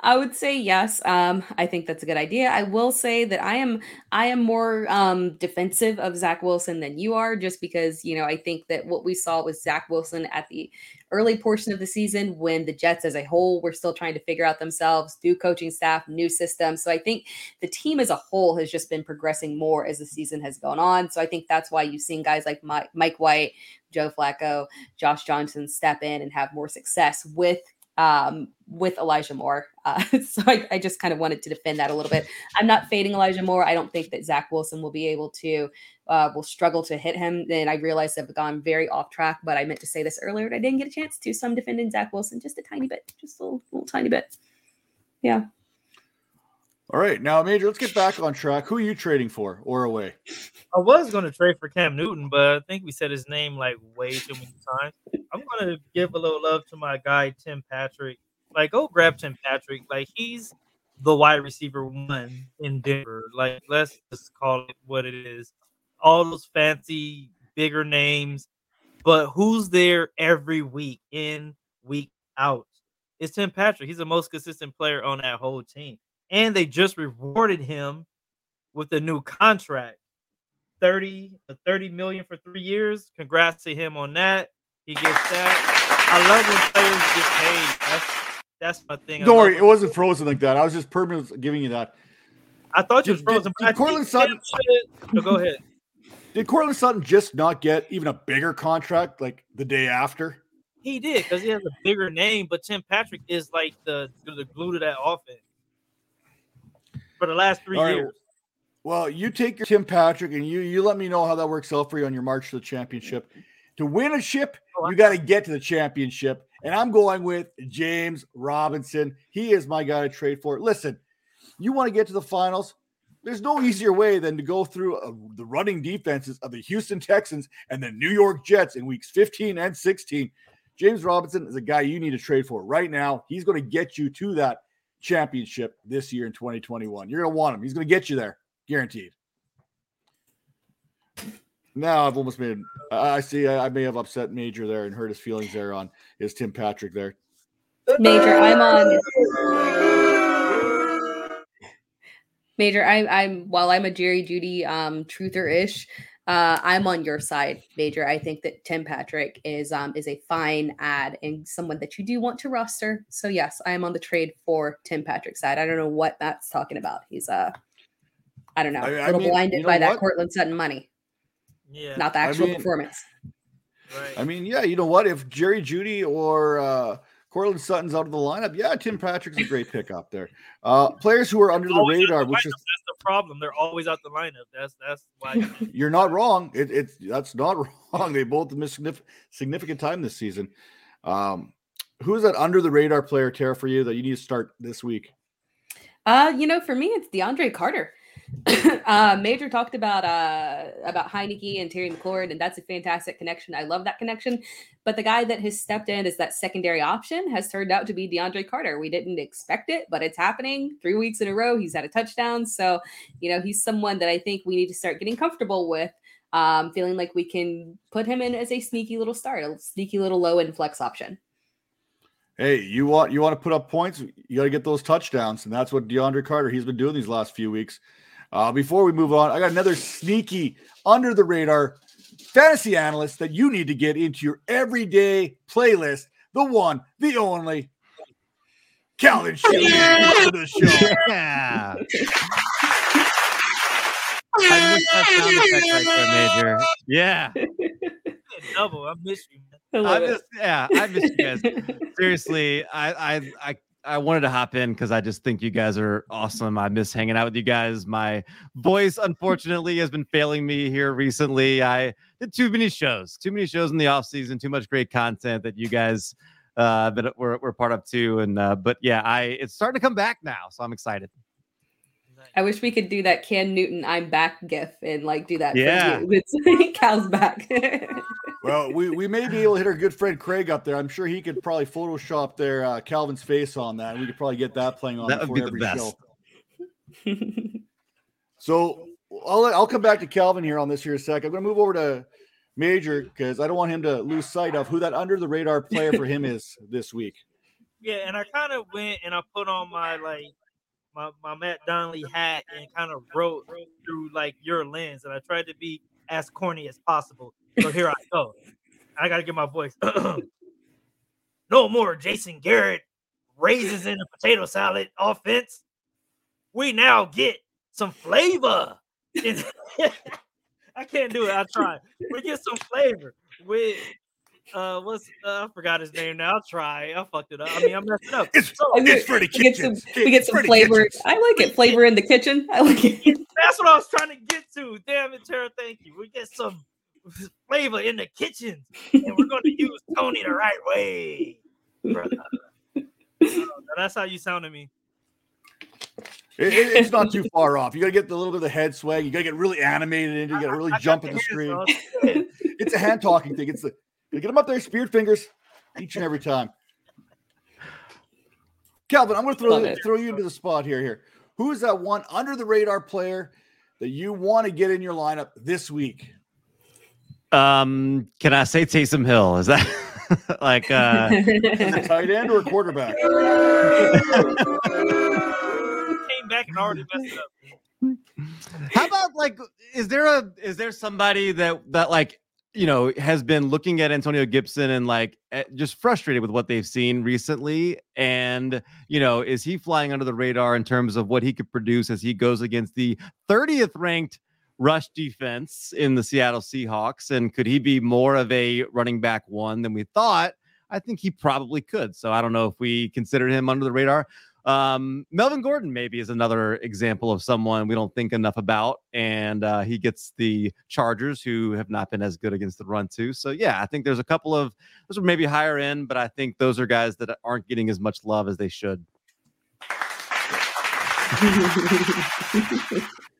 E: I would say yes. Um, I think that's a good idea. I will say that I am I am more um, defensive of Zach Wilson than you are, just because you know I think that what we saw with Zach Wilson at the early portion of the season when the Jets as a whole were still trying to figure out themselves, new coaching staff, new system. So I think the team as a whole has just been progressing more as the season has gone on. So I think that's why you've seen guys like Mike, Mike White, Joe Flacco, Josh Johnson step in and have more success with um, with Elijah Moore. Uh, so I, I just kind of wanted to defend that a little bit. I'm not fading Elijah Moore. I don't think that Zach Wilson will be able to, uh, will struggle to hit him. Then I realized I've gone very off track, but I meant to say this earlier and I didn't get a chance to. So I'm defending Zach Wilson just a tiny bit, just a little, little tiny bit. Yeah.
A: All right, now Major, let's get back on track. Who are you trading for or away?
F: I was going to trade for Cam Newton, but I think we said his name like way too many times. I'm to give a little love to my guy Tim Patrick. Like, go grab Tim Patrick. Like, he's the wide receiver one in Denver. Like, let's just call it what it is. All those fancy, bigger names, but who's there every week in, week out? It's Tim Patrick. He's the most consistent player on that whole team and they just rewarded him with a new contract 30 uh, 30 million for three years congrats to him on that he gets that. I love when players get paid. That's that's my thing.
A: Don't worry it wasn't frozen like that. I was just permanently giving you that.
F: I thought you was frozen
A: did, did Courtland Sutton,
F: no, go ahead.
A: Did Courtland Sutton just not get even a bigger contract like the day after?
F: He did because he has a bigger name but tim patrick is like the the glue to that offense. For the last three right. years.
A: Well, you take your Tim Patrick and you you let me know how that works out for you on your march to the championship. To win a ship, oh, you got to get to the championship. And I'm going with James Robinson. He is my guy to trade for. Listen, you want to get to the finals. There's no easier way than to go through uh, the running defenses of the Houston Texans and the New York Jets in weeks 15 and 16. James Robinson is a guy you need to trade for right now. He's going to get you to that championship this year in 2021. You're going to want him. He's going to get you there, guaranteed. Now I've almost made. I see. I, may have upset Major there and hurt his feelings there on is Tim Patrick there.
E: Major, I'm on. Major, I, I'm while I'm a Jerry Jeudy um, truther ish. Uh, I'm on your side, Major. I think that Tim Patrick is um, is a fine ad and someone that you do want to roster. So yes, I am on the trade for Tim Patrick's side. I don't know what that's talking about. He's uh, I don't know, I, a little mean, blinded you know by what? that Courtland Sutton money. Yeah, not the actual I mean, performance.
A: Right. I mean, yeah, you know what? If Jerry Jeudy or uh, Courtland Sutton's out of the lineup. Yeah, Tim Patrick's a great pickup there. Uh, players who are under the radar, the which is
F: that's the problem. They're always out the lineup. That's that's why
A: you're not wrong. It, it's that's not wrong. They both missed significant time this season. Um, who's that under the radar player, Tara, for you that you need to start this week?
E: Uh, you know, for me, it's DeAndre Carter. uh, Major talked about uh, about Heinicke and Terry McLaurin, and that's a fantastic connection. I love that connection. But the guy that has stepped in as that secondary option has turned out to be DeAndre Carter. We didn't expect it, but it's happening. Three weeks in a row, he's had a touchdown. So, you know, he's someone that I think we need to start getting comfortable with. Um, feeling like we can put him in as a sneaky little start, a sneaky little low end flex option.
A: Hey, you want you want to put up points, you got to get those touchdowns, and that's what DeAndre Carter he's been doing these last few weeks. Uh, before we move on, I got another sneaky under the radar fantasy analyst that you need to get into your everyday playlist. The one, the only, Calvin Shilly to the show. Yeah.
C: I missed that sound effect right there, Major. Yeah.
F: Double. I miss you.
C: Man. I, I miss, yeah, I miss you guys. Seriously, I, I, I I wanted to hop in because I just think you guys are awesome. I miss hanging out with you guys. My voice, unfortunately, has been failing me here recently. I did too many shows, too many shows in the off season, too much great content that you guys uh that we're, we're part of too. And uh, but yeah, I it's starting to come back now, so I'm excited.
E: I wish we could do that Cam Newton "I'm back" gif and like do that.
C: Yeah.
E: for you. Cal's back.
A: Well, we, we may be able to hit our good friend Craig up there. I'm sure he could probably Photoshop their uh, Calvin's face on that. We could probably get that playing on
C: That would be the
A: every
C: best.
A: show. So I'll I'll come back to Calvin here on this here a sec. I'm going to move over to Major because I don't want him to lose sight of who that under the radar player for him is this week.
F: Yeah, and I kind of went and I put on my like my my Matt Donnelly hat and kind of wrote through like your lens, and I tried to be as corny as possible. So here I go. I gotta get my voice. no more Jason Garrett raises in a potato salad offense. We now get some flavor. I can't do it. I try. We get some flavor with uh what's uh, I forgot his name now. I'll try. I fucked it up. I mean I'm messing up.
A: It's,
F: So,
A: it's
E: we get some, we get some flavor. I like it. Flavor in the kitchen. I like it.
F: That's what I was trying to get to. Damn it, Tara. Thank you. We get some flavor in the kitchen, and we're going to use Toney the right way. brother. Uh, That's how you sound to me.
A: It- it- it's not too far off. You got to get the little bit of the head swag. You got to get really animated into. You got to really
F: I got
A: jump in the screen. It's a hand talking thing. It's the you get them up there, speared fingers, each and every time. Calvin, I'm going to throw throw you into the spot here. Here, who is that one under the radar player that you want to get in your lineup this week?
C: Um, can I say Taysom Hill? Is that like uh
A: Is tight end or a quarterback?
F: Came back and already messed up.
C: how about like is there a is there somebody that that like you know has been looking at Antonio Gibson and like eh, just frustrated with what they've seen recently and you know is he flying under the radar in terms of what he could produce as he goes against the 30th ranked rush defense in the Seattle Seahawks and could he be more of a running back one than we thought? I think he probably could so I don't know if we consider him under the radar um, Melvin Gordon maybe is another example of someone we don't think enough about, and uh, he gets the Chargers, who have not been as good against the run too. So yeah, I think there's a couple of those are maybe higher end, but I think those are guys that aren't getting as much love as they should.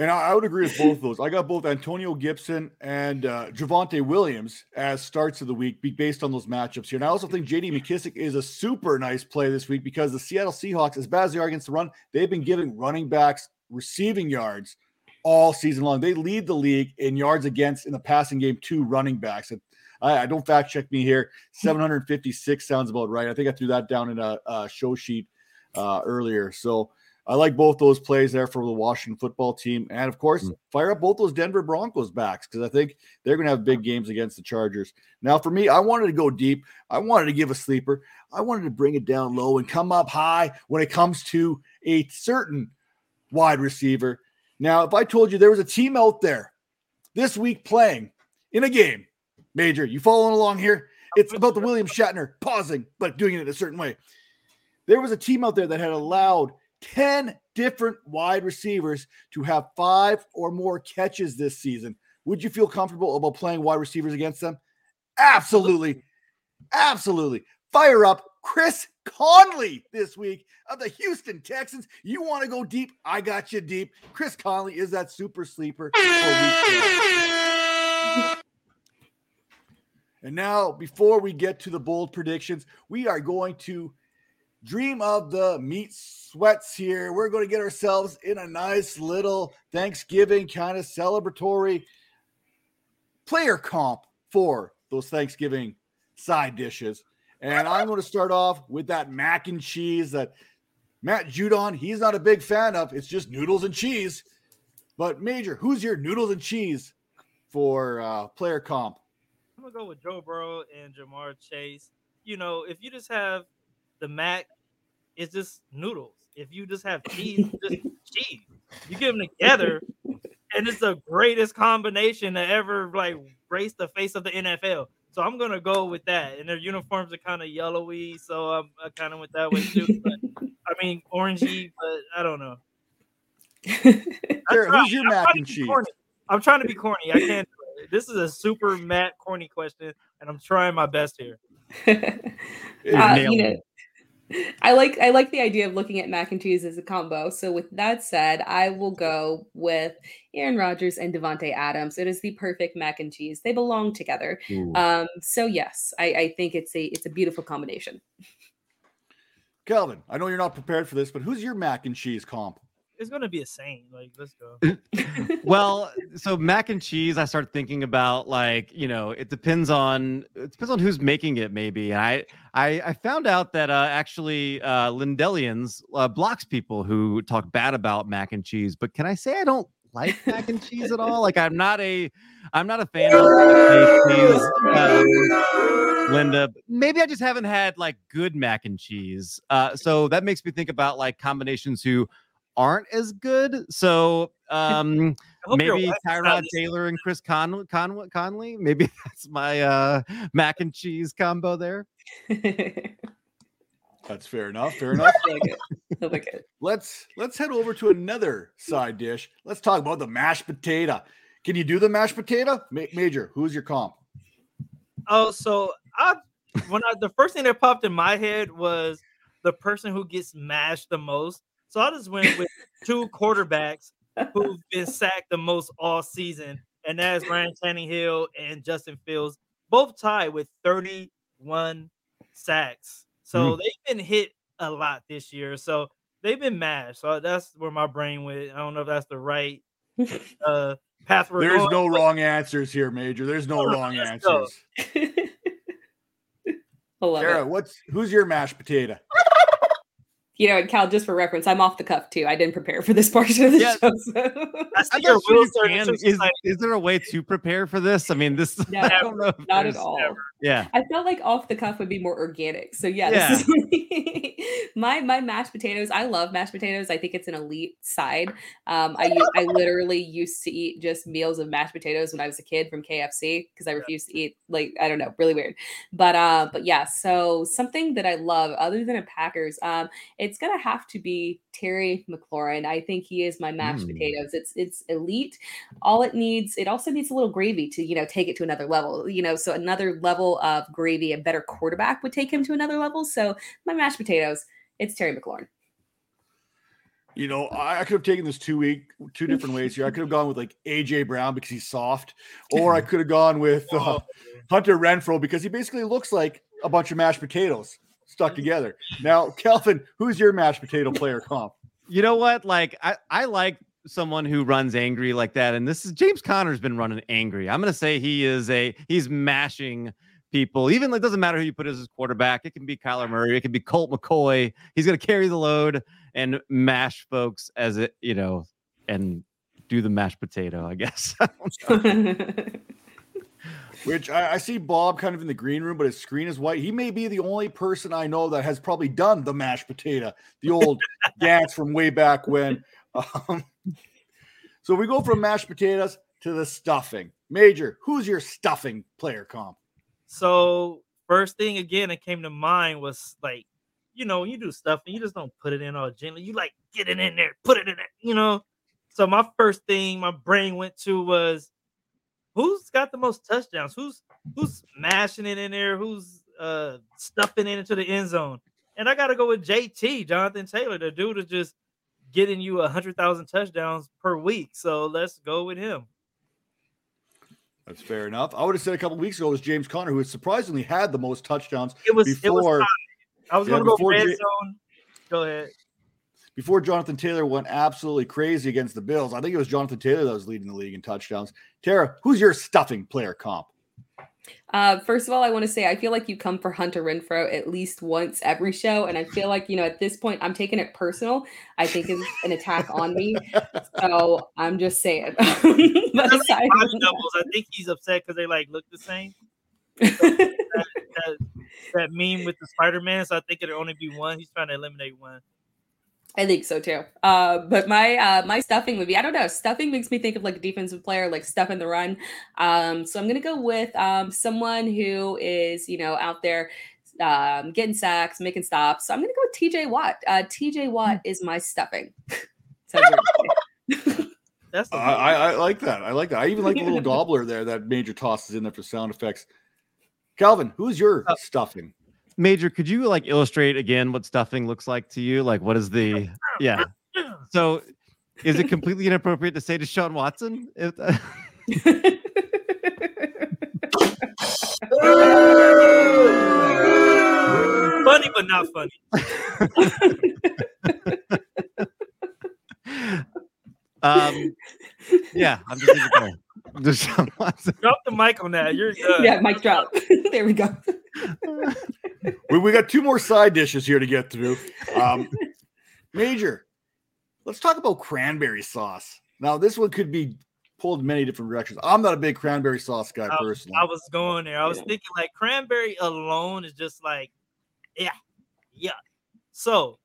A: And I, I would agree with both of those. I got both Antonio Gibson and uh, Javonte Williams as starts of the week based on those matchups here. And I also think JD McKissic is a super nice play this week because the Seattle Seahawks, as bad as they are against the run, they've been giving running backs receiving yards all season long. They lead the league in yards against in the passing game to running backs. And I, I don't fact check me here. 756 sounds about right. I think I threw that down in a, a show sheet uh, earlier. So I like both those plays there for the Washington football team. And of course,
C: Mm.
A: fire up both those Denver Broncos backs because I think they're going to have big games against the Chargers. Now, for me, I wanted to go deep. I wanted to give a sleeper. I wanted to bring it down low and come up high when it comes to a certain wide receiver. Now, if I told you there was a team out there this week playing in a game, Major, you following along here? It's about the William Shatner pausing, but doing it in a certain way. There was a team out there that had allowed 10 different wide receivers to have five or more catches this season. Would you feel comfortable about playing wide receivers against them? Absolutely. Absolutely. Fire up Chris Conley this week of the Houston Texans. You want to go deep? I got you deep. Chris Conley is that super sleeper. And now, before we get to the bold predictions, we are going to dream of the meat sweats here. We're going to get ourselves in a nice little Thanksgiving kind of celebratory player comp for those Thanksgiving side dishes. And I'm going to start off with that mac and cheese that Matt Judon, he's not a big fan of. It's just noodles and cheese. But Major, who's your noodles and cheese for uh, player comp?
F: I'm gonna go with Joe Burrow and Ja'Marr Chase. You know, if you just have the mac, is just noodles. If you just have cheese, just cheese. You get them together, and it's the greatest combination to ever like grace the face of the NFL. So I'm gonna go with that. And their uniforms are kind of yellowy, so I'm, I kind of went that way too. But, I mean, orangey, but I don't know.
A: Jared, who's your
F: I'm
A: mac
F: trying
A: and
F: to be
A: cheese?
F: corny. I'm trying to be corny. I can't. This is a super Matt corny question, and I'm trying my best here.
E: Uh,
C: nailed
E: you know,
C: it.
E: I like I like the idea of looking at mac and cheese as a combo. So with that said, I will go with Aaron Rodgers and Davante Adams. It is the perfect mac and cheese. They belong together.
C: Ooh.
E: Um, so yes, I, I think it's a it's a beautiful combination.
A: Calvin, I know you're not prepared for this, but who's your mac and cheese comp?
F: It's gonna be a same. Like, let's go.
C: well, so mac and cheese, I start thinking about like, you know, it depends on it depends on who's making it, maybe. And I I, I found out that uh, actually uh, Lindellians uh, blocks people who talk bad about mac and cheese. But can I say I don't like mac and cheese at all? Like I'm not a I'm not a fan of cheese. Um, Linda, maybe I just haven't had like good mac and cheese. Uh, so that makes me think about like combinations who aren't as good. So um
F: I hope your
C: maybe
F: wife
C: Tyrod. Taylor and Chris Con- Con- Conley. Maybe that's my uh mac and cheese combo there.
A: That's fair enough. Fair enough.
E: Really good. Really good.
A: let's let's head over to another side dish. Let's talk about the mashed potato. Can you do the mashed potato? Ma- Major, who's your comp?
F: Oh, so I when I the first thing that popped in my head was the person who gets mashed the most. So I just went with two quarterbacks who've been sacked the most all season, and that is Ryan Tannehill and Justin Fields, both tied with 31 sacks. So they've been hit a lot this year. So they've been mashed. So that's where my brain went. I don't know if that's the right uh path we're
A: There's
F: going,
A: no
F: but-
A: wrong answers here, Major. There's no wrong answers.
E: I
A: Sarah, what's who's your mashed potato?
E: You know, Cal, just for reference, I'm off the cuff too. I didn't prepare for this portion of the
C: Yeah.
E: show. So.
F: I see
C: I'm
F: your
C: sure you
F: wheels starting
C: can. Is, is there a way to prepare for this? I mean, this
E: No,
C: I don't know.
E: Not at
C: there's-
E: all.
C: Yeah.
E: I felt like off the cuff would be more organic. So yeah,
C: Yeah.
E: this is my my mashed potatoes. I love mashed potatoes. I think it's an elite side. Um, I u- I literally used to eat just meals of mashed potatoes when I was a kid from KFC because I refused to eat like I don't know, really weird. But uh, but yeah, so something that I love other than a Packers, um, it's gonna have to be Terry McLaurin. I think he is my mashed
C: Mm.
E: potatoes. It's it's elite. All it needs, it also needs a little gravy to you know take it to another level. You know, so another level of gravy, a better quarterback would take him to another level. So my mashed potatoes, it's Terry McLaurin.
A: You know, I, I could have taken this two week, two different ways here. I could have gone with like AJ Brown because he's soft, or I could have gone with uh, Hunter Renfrow because he basically looks like a bunch of mashed potatoes stuck together. Now, Kelvin, who's your mashed potato player comp?
C: You know what? Like I, I like someone who runs angry like that. And this is James Conner's been running angry. I'm gonna say he is a he's mashing people. Even it doesn't matter who you put as his quarterback. It can be Kyler Murray, it can be Colt McCoy. He's gonna carry the load and mash folks as it, you know, and do the mashed potato, I guess. I don't know.
A: Which I, I see Bob kind of in the green room, but his screen is white. He may be the only person I know that has probably done the mashed potato, the old dance from way back when. Um, so we go from mashed potatoes to the stuffing. Major, who's your stuffing player comp?
F: So first thing again that came to mind was like, you know, you do stuff and you just don't put it in all gently. You like get it in there, put it in there, you know. So my first thing my brain went to was who's got the most touchdowns? Who's who's smashing it in there? Who's uh stuffing it into the end zone? And I gotta go with JT, Jonathan Taylor, the dude is just getting you a hundred thousand touchdowns per week. So let's go with him.
A: That's fair enough. I would have said a couple weeks ago it was James Conner, who has surprisingly had the most touchdowns
F: It was it was
A: before.
F: I was
A: yeah,
F: gonna go
A: before
F: red
A: J-
F: zone. Go ahead.
A: Before Jonathan Taylor went absolutely crazy against the Bills. I think it was Jonathan Taylor that was leading the league in touchdowns. Tara, who's your stuffing player comp?
E: Uh, first of all, I want to say I feel like you come for Hunter Renfrow at least once every show, and I feel like you know at this point I'm taking it personal. I think it's an attack on me, so I'm just saying. but
F: Body
E: aside.
F: I think he's upset because they like look the same.
E: that-
F: That, that meme with the Spider Man. So I think it'll only be one. He's trying to eliminate one.
E: I think so too. Uh, but my uh, my stuffing would be I don't know. Stuffing makes me think of like a defensive player, like stuff in the run. Um, so I'm gonna go with um, someone who is you know out there um, getting sacks, making stops. So I'm gonna go with TJ Watt. Uh, TJ Watt is my stuffing. Sounds weird to say.
F: That's
A: I, I, I like that. I like that. I even like the little gobbler there that Major tosses in there for sound effects. Calvin, who's your
F: Uh,
A: stuffing?
C: Major, could you like illustrate again what stuffing looks like to you? Like, what is the yeah? So, is it completely inappropriate to say to Sean Watson? If,
F: funny, but not funny.
C: um, yeah, I'm just leaving it. Deshaun Watson.
F: Drop the mic on that. You're done.
E: yeah, mic drop. there we go.
A: We, we got two more side dishes here to get through. Um, Major, let's talk about cranberry sauce. Now, this one could be pulled many different directions. I'm not a big cranberry sauce guy
F: I,
A: personally.
F: I was going there. I was
E: Yeah.
F: thinking like cranberry alone is just like, yeah, yeah. So,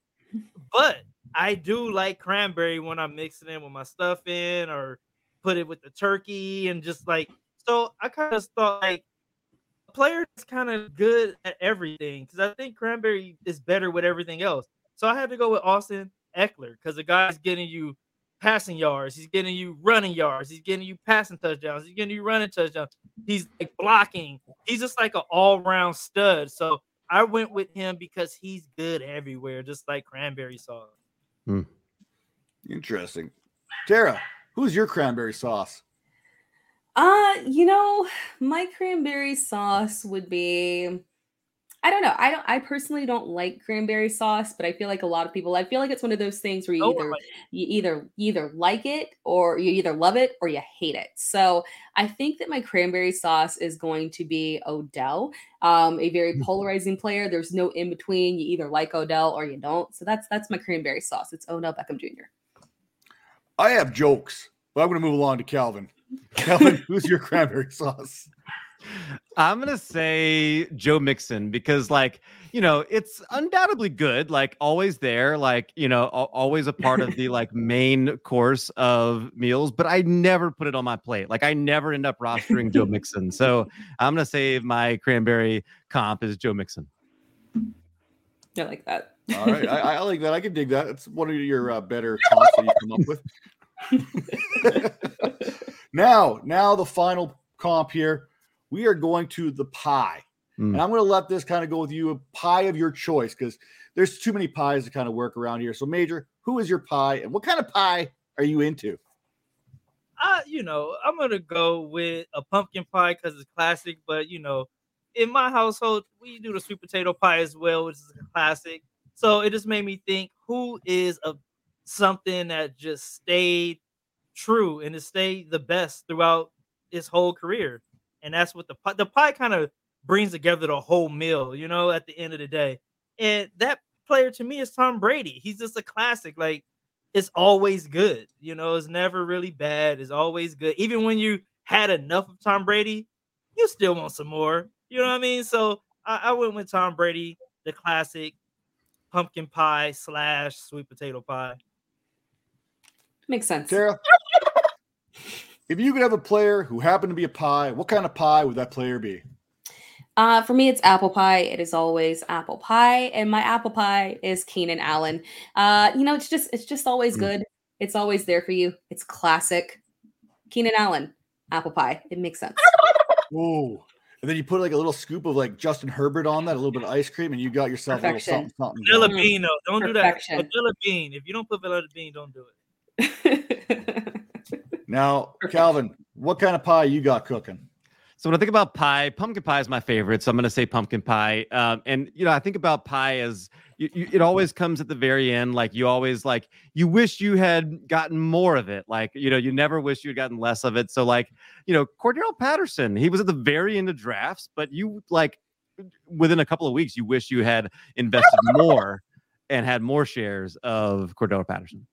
F: but I do like cranberry when I'm mixing it with my stuff in or put it with the turkey and just like so I kind of thought like a player is kind of good at everything because I think cranberry is better with everything else. So I had to go with Austin Ekeler because the guy's getting you passing yards, he's getting you running yards, he's getting you passing touchdowns, he's getting you running touchdowns, he's like blocking, he's just like an all-round stud. So I went with him because he's good everywhere, just like cranberry sauce. Hmm.
A: Interesting. Tara, who's your cranberry sauce?
E: Uh, you know, my cranberry sauce would be I don't know. I don't I personally don't like cranberry sauce, but I feel like a lot of people I feel like it's one of those things where you
F: one
E: either
F: likes
E: you either you either like it or you either love it or you hate it. So I think that my cranberry sauce is going to be Odell, um, a very polarizing player. There's no in between. You either like Odell or you don't. So that's that's my cranberry sauce. It's Odell Beckham Jr.
A: I have jokes, but I'm going to move along to Calvin. Calvin, who's your cranberry sauce?
C: I'm gonna say Joe Mixon because, like, you know, it's undoubtedly good, like always there, like you know, al- always a part of the like main course of meals. But I never put it on my plate. Like, I never end up rostering Joe Mixon. So I'm gonna save my cranberry comp is Joe Mixon.
E: I like that.
A: All right, I, I like that. I can dig that. It's one of your uh, better comps that you come up with. Now, now the final comp here. We are going to the pie,
C: Mm.
A: and I'm going to let this kind of go with you. A pie of your choice, because there's too many pies to kind of work around here. So, Major, who is your pie, and what kind of pie are you into?
F: I, you know, I'm gonna go with a pumpkin pie because it's classic. But you know, in my household, we do the sweet potato pie as well, which is a classic. So it just made me think, who is a something that just stayed true and it stayed the best throughout his whole career, and that's what the pie. The pie kind of brings together the whole meal. You know, at the end of the day, and that player to me is Tom Brady. He's just a classic. Like it's always good. You know, it's never really bad. It's always good. Even when you had enough of Tom Brady, you still want some more. You know what I mean? So I, I went with Tom Brady, the classic pumpkin pie slash sweet potato pie.
E: Makes sense.
A: Tara, if you could have a player who happened to be a pie, what kind of pie would that player be?
E: Uh, for me, it's apple pie. It is always apple pie, and my apple pie is Keenan Allen. Uh, you know, it's just it's just always
C: Mm.
E: good. It's always there for you. It's classic. Keenan Allen, apple pie. It makes sense.
A: Oh, and then you put like a little scoop of like Justin Herbert on that, a little bit of ice cream, and you got yourself a little something, something.
F: Vanilla. Bean, though. Don't do that.
E: Perfection.
F: Vanilla bean. If you don't put vanilla bean, don't do it.
A: Now, Calvin, what kind of pie you got cooking?
C: So when I think about pie, pumpkin pie is my favorite. So I'm going to say pumpkin pie. Um, and you know, I think about pie as you, you, it always comes at the very end. Like you always like you wish you had gotten more of it. Like you know, you never wish you had gotten less of it. So like you know, Cordarrelle Patterson, he was at the very end of drafts, but you like within a couple of weeks, you wish you had invested more and had more shares of Cordarrelle Patterson.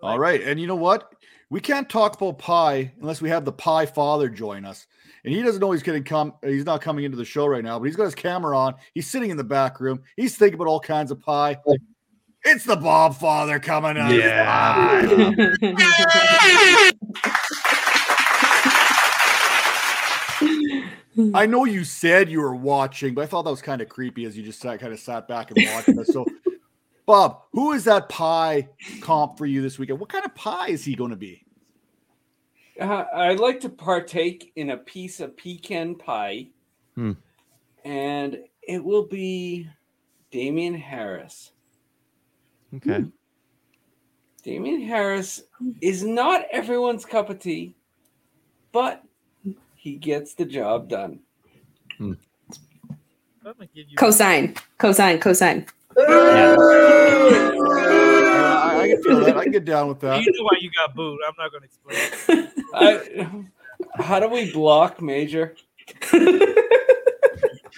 A: All right, and you know what? We can't talk about pie unless we have the pie father join us. And he doesn't know he's going to come. He's not coming into the show right now, but he's got his camera on. He's sitting in the back room. He's thinking about all kinds of pie. It's the Bob Father coming out.
C: Yeah.
A: I know you said you were watching, but I thought that was kind of creepy as you just sat, kind of sat back and watched us. So, Bob, who is that pie comp for you this weekend? What kind of pie is he going to be?
H: Uh, I'd like to partake in a piece of pecan pie.
C: Hmm.
H: And it will be Damien Harris.
C: Okay.
H: Damien Harris is not everyone's cup of tea, but he gets the job done.
F: I'm gonna give you
E: Cosign, cosign, cosign.
A: I, I can feel that. I can get down with that.
F: You know why you got booed. I'm not gonna explain.
H: I, how do we block Major?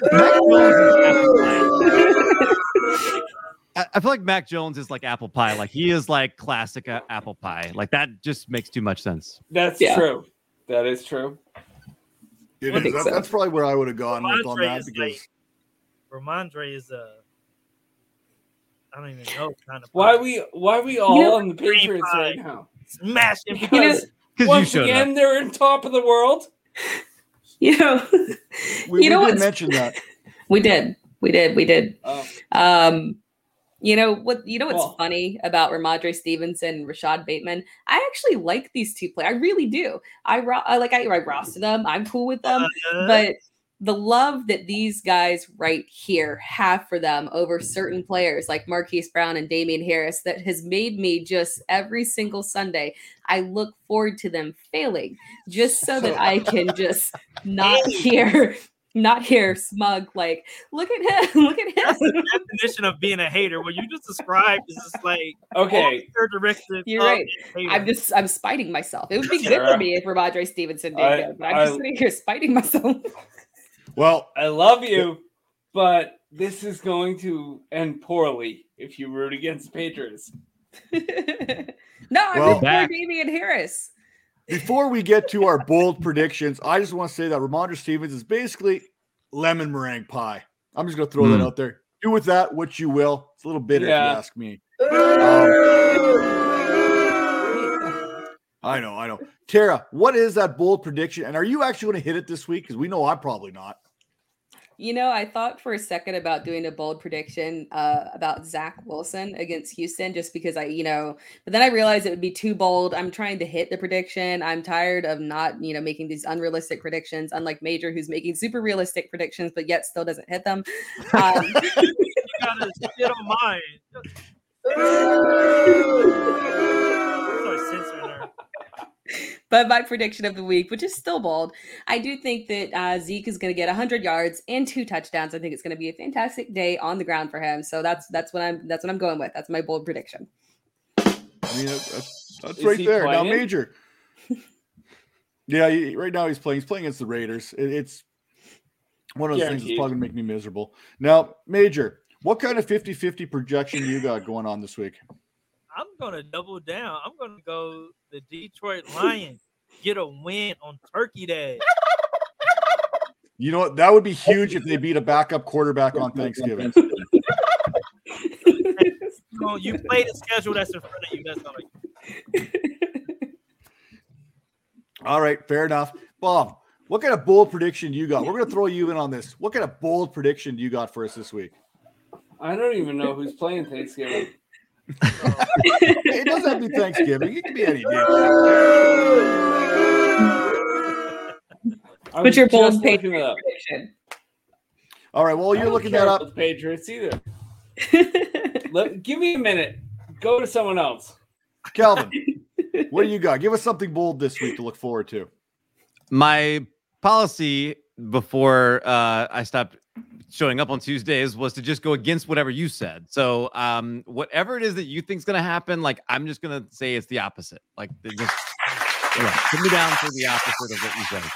C: Mac Jones is apple pie. I I feel like Mac Jones is like apple pie. Like he is like classic uh, apple pie. Like that just makes too much sense.
H: That's
E: Yeah.
H: true. That is true.
A: It is. That-
E: so.
A: That's probably where I would have gone with on
F: Rhamondre
A: that
F: is
A: because
F: like- Rhamondre is a. I don't even know kind of.
H: Why we why we all
E: know-
H: on the Patriots right now?
F: smash him
E: You know-
H: Because
C: Because you
H: once
C: showed
H: again
C: up.
H: they're in top of the world.
E: You know,
A: we,
E: You know
A: we did
E: what's-
A: mention that.
E: we did, we did, we did.
H: Um,
E: Um, you know what? You know what's
H: Well-
E: funny about Rhamondre Stevenson and Rashod Bateman? I actually like these two players. I really do. I, ro- I like I, I roster them. I'm cool with them.
F: Uh,
E: but the love that these guys right here have for them over certain players like Marquise Brown and Damien Harris that has made me just every single Sunday. I look forward to them failing just so that I can just not hear not hear smug like look at him look at him.
F: that's
E: him
F: the definition of being a hater. What you just described is just like
H: okay,
F: characteristics.
E: You're right. I'm just I'm spiting myself. It would be good for me if Rhamondre Stevenson did
H: I-
E: good, but I'm
H: I-
E: just sitting here spiting myself.
A: Well,
H: I love you, but this is going to end poorly if you root against the Patriots.
E: no, I'm
A: Well-
E: well,
C: Back.
E: Damien Harris.
A: before we get to our bold predictions, I just want to say that Rhamondre Stevens is basically lemon meringue pie. I'm just going to throw that
C: Mm.
A: out there. Do with that what you will. It's a little bitter if you ask me. Um, I know, I know. Tara, what is that bold prediction? And are you actually going to hit it this week? Because we know I'm probably not.
E: You know, I thought for a second about doing a bold prediction uh, about Zach Wilson against Houston, just because I, you know, but then I realized it would be too bold. I'm trying to hit the prediction. I'm tired of not, you know, making these unrealistic predictions. Unlike Major, who's making super realistic predictions, but yet still doesn't hit them. Um,
F: you gotta shit on mine. Sorry, censoring her.
E: But my prediction of the week, which is still bold, I do think that uh, Zeke is going to get 100 yards and two touchdowns. I think it's going to be a fantastic day on the ground for him. So that's that's what I'm that's what I'm going with. That's my bold prediction.
A: I mean, that's, that's right
H: he
A: there. Now. Major. yeah, he, right now he's playing. He's playing against the Raiders. It- it's one of those things that's probably going to make me miserable. Now, Major, what kind of 50 50 projection you got going on this week?
F: I'm gonna double down. I'm gonna go the Detroit Lions get a win on Turkey Day.
A: You know what? That would be huge if they beat a backup quarterback on Thanksgiving.
F: You know, you play the schedule that's in front of you. That's all. I
A: All right, fair enough. Bob, what kind of bold prediction you got? We're going to throw you in on this. What kind of bold prediction do you got for us this week?
H: I don't even know who's playing Thanksgiving.
A: It doesn't have to be Thanksgiving. It can be any day.
H: I
E: What's your
H: was
E: bold
H: just it up.
E: prediction?
A: All right,
H: Well,
A: you're looking
H: care
A: that
H: about
A: up,
H: the Patriots either. Let, give me a minute. Go to someone else.
A: Calvin, what do you got? Give us something bold this week to look forward to.
C: my policy before uh, I stopped showing up on Tuesdays was to just go against whatever you said. So um, whatever it is that you think's gonna happen, like I'm just gonna say it's the opposite. Like they just yeah, put me down for the opposite of what you said.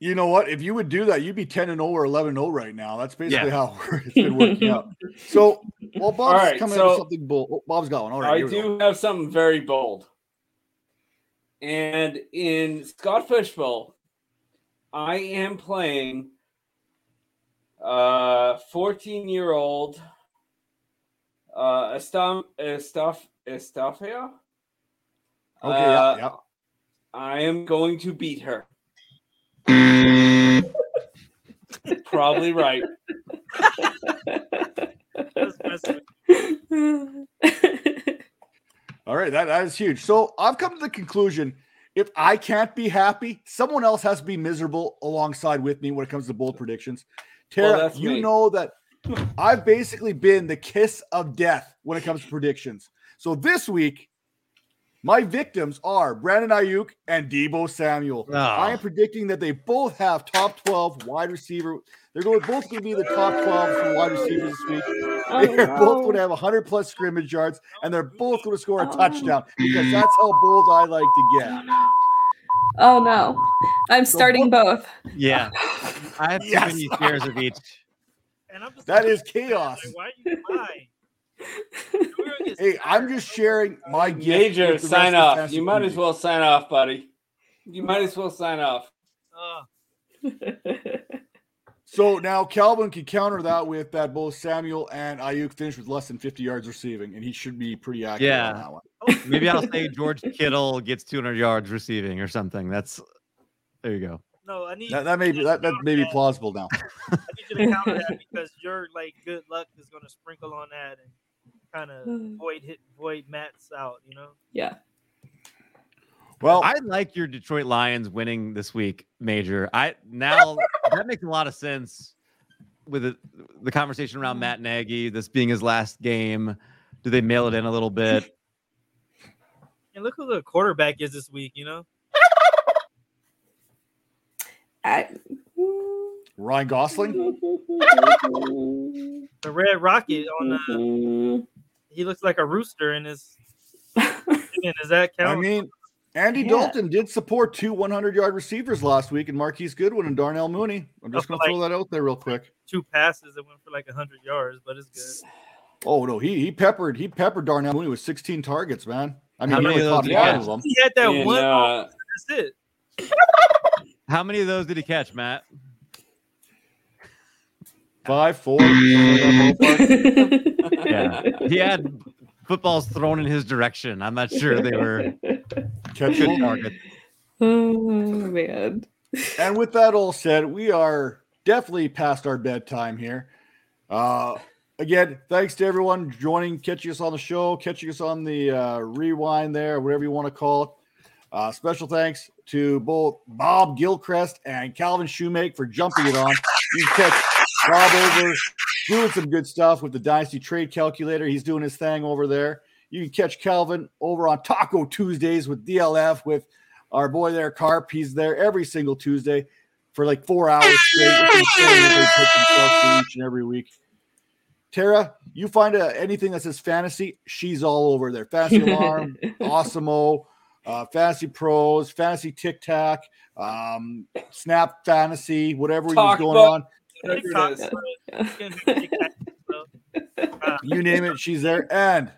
A: You know what? If you would do that, you'd be 10 and 0 or 11 0 right now. That's basically
C: Yeah.
A: how it's been working out. So, well, Bob's
H: All right,
A: coming
H: so-
A: up with something bold. Oh, Bob's got one. All right,
H: I
A: here we go.
H: do have something very bold. And in Scott Fishbowl, I am playing uh 14 year old uh Estam Estaf Estafia.
A: Okay,
H: Uh,
A: yeah.
H: I am going to beat her. Probably right.
F: Just messing with
A: All right, that, that is huge. So I've come to the conclusion if I can't be happy, someone else has to be miserable alongside with me when it comes to bold predictions. Tara,
H: that's
A: you
H: me.
A: know that I've basically been the kiss of death when it comes to predictions. So this week, my victims are Brandon Aiyuk and Deebo Samuel.
C: Oh.
A: I am ah. predicting that they both have top 12 wide receiver. They're going both going to be the top 12 for wide receivers this week.
E: Oh,
A: They're both
E: no.
A: going to have 100 plus scrimmage yards, and they're both going to score a
E: Oh.
A: touchdown because that's how bold I like to get.
E: Oh no. I'm starting both.
C: Yeah. I have too
A: Yes.
C: many shares of each.
F: And I'm just
A: That
F: like,
A: is chaos.
F: Like, why are you lying? We're gonna get
A: Hey, I'm just sharing my gift.
H: Major,
A: with the
H: sign off. You might as well sign off, buddy. You might as well sign off.
F: Uh,
A: So now Calvin can counter that with that both Samuel and Aiyuk finished with less than 50 yards receiving, and he should be pretty accurate
C: Yeah.
A: on that one.
C: Oh, maybe I'll say George Kittle gets 200 yards receiving or something. That's there you go.
F: no, I need
A: That, that may be that, that may be plausible now.
F: I need you to counter that because your like good luck is gonna sprinkle on that and kind of void hit void Matt's out. You know.
E: yeah.
A: Well,
C: I like your Detroit Lions winning this week, Major. I now that makes a lot of sense with the, the conversation around mm-hmm. Matt Nagy, this being his last game. Do they mail it in a little bit?
F: And look who the quarterback is this week. You know.
E: I,
A: Ryan Gosling.
F: The Red Rocket on the. Uh, he looks like a rooster in his. Again, does that count?
A: I mean, Andy
E: Yeah.
A: Dalton did support two 100 yard receivers last week, and Marquise Goodwin and Darnell Mooney. I'm just going to throw that out there real quick.
F: two passes that went for like hundred yards, but it's good.
A: Oh no, he he peppered he peppered Darnell Mooney with 16 targets, man. I mean,
C: How
A: he
C: many
A: only
C: of
A: caught
C: those did
A: five of them.
F: He had that
H: And,
F: one.
H: uh,
F: That's it.
C: How many of those did he catch, Matt?
A: Five, four. somewhere in that ballpark.
C: Yeah. He had footballs thrown in his direction. I'm not sure they were good
A: Catchable.
C: target.
E: oh man.
A: And with that all said, we are definitely past our bedtime here. Uh, again, thanks to everyone joining, catching us on the show, catching us on the uh, rewind there, whatever you want to call it. Uh, special thanks to both Bob Gilchrist and Calvin Shoemake for jumping it on. You can catch Bob over doing some good stuff with the Dynasty Trade Calculator. He's doing his thing over there. You can catch Calvin over on Taco Tuesdays with DLF with our boy there, Carp. He's there every single Tuesday for like four hours straight. with his story that they pick themselves for each and every week. Tara, you find uh, anything that says fantasy, she's all over there. Fantasy Alarm, Awesomeo, uh, Fantasy Pros, Fantasy Tic Tac, um, Snap Fantasy, whatever is going on.
H: Whatever it is.
A: You name it, she's there. And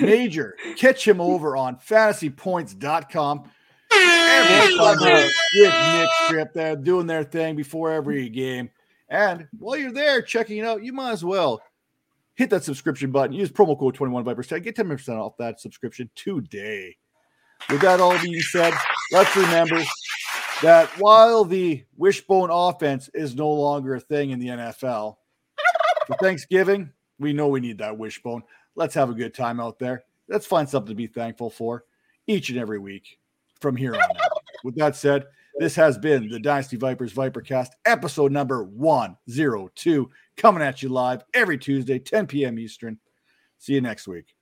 A: Major, catch him over on fantasypoints.com. Every Sunday with Nick Strip there doing their thing before every game. And while you're there checking it out, you might as well hit that subscription button. Use promo code 21 Vipers. Get 10% off that subscription today. With that all being said, let's remember that while the wishbone offense is no longer a thing in the NFL, for Thanksgiving, we know we need that wishbone. Let's have a good time out there. Let's find something to be thankful for each and every week from here on out. With that said, this has been the Dynasty Vipers Vipercast, episode number 102, coming at you live every Tuesday, 10 p.m. Eastern. See you next week.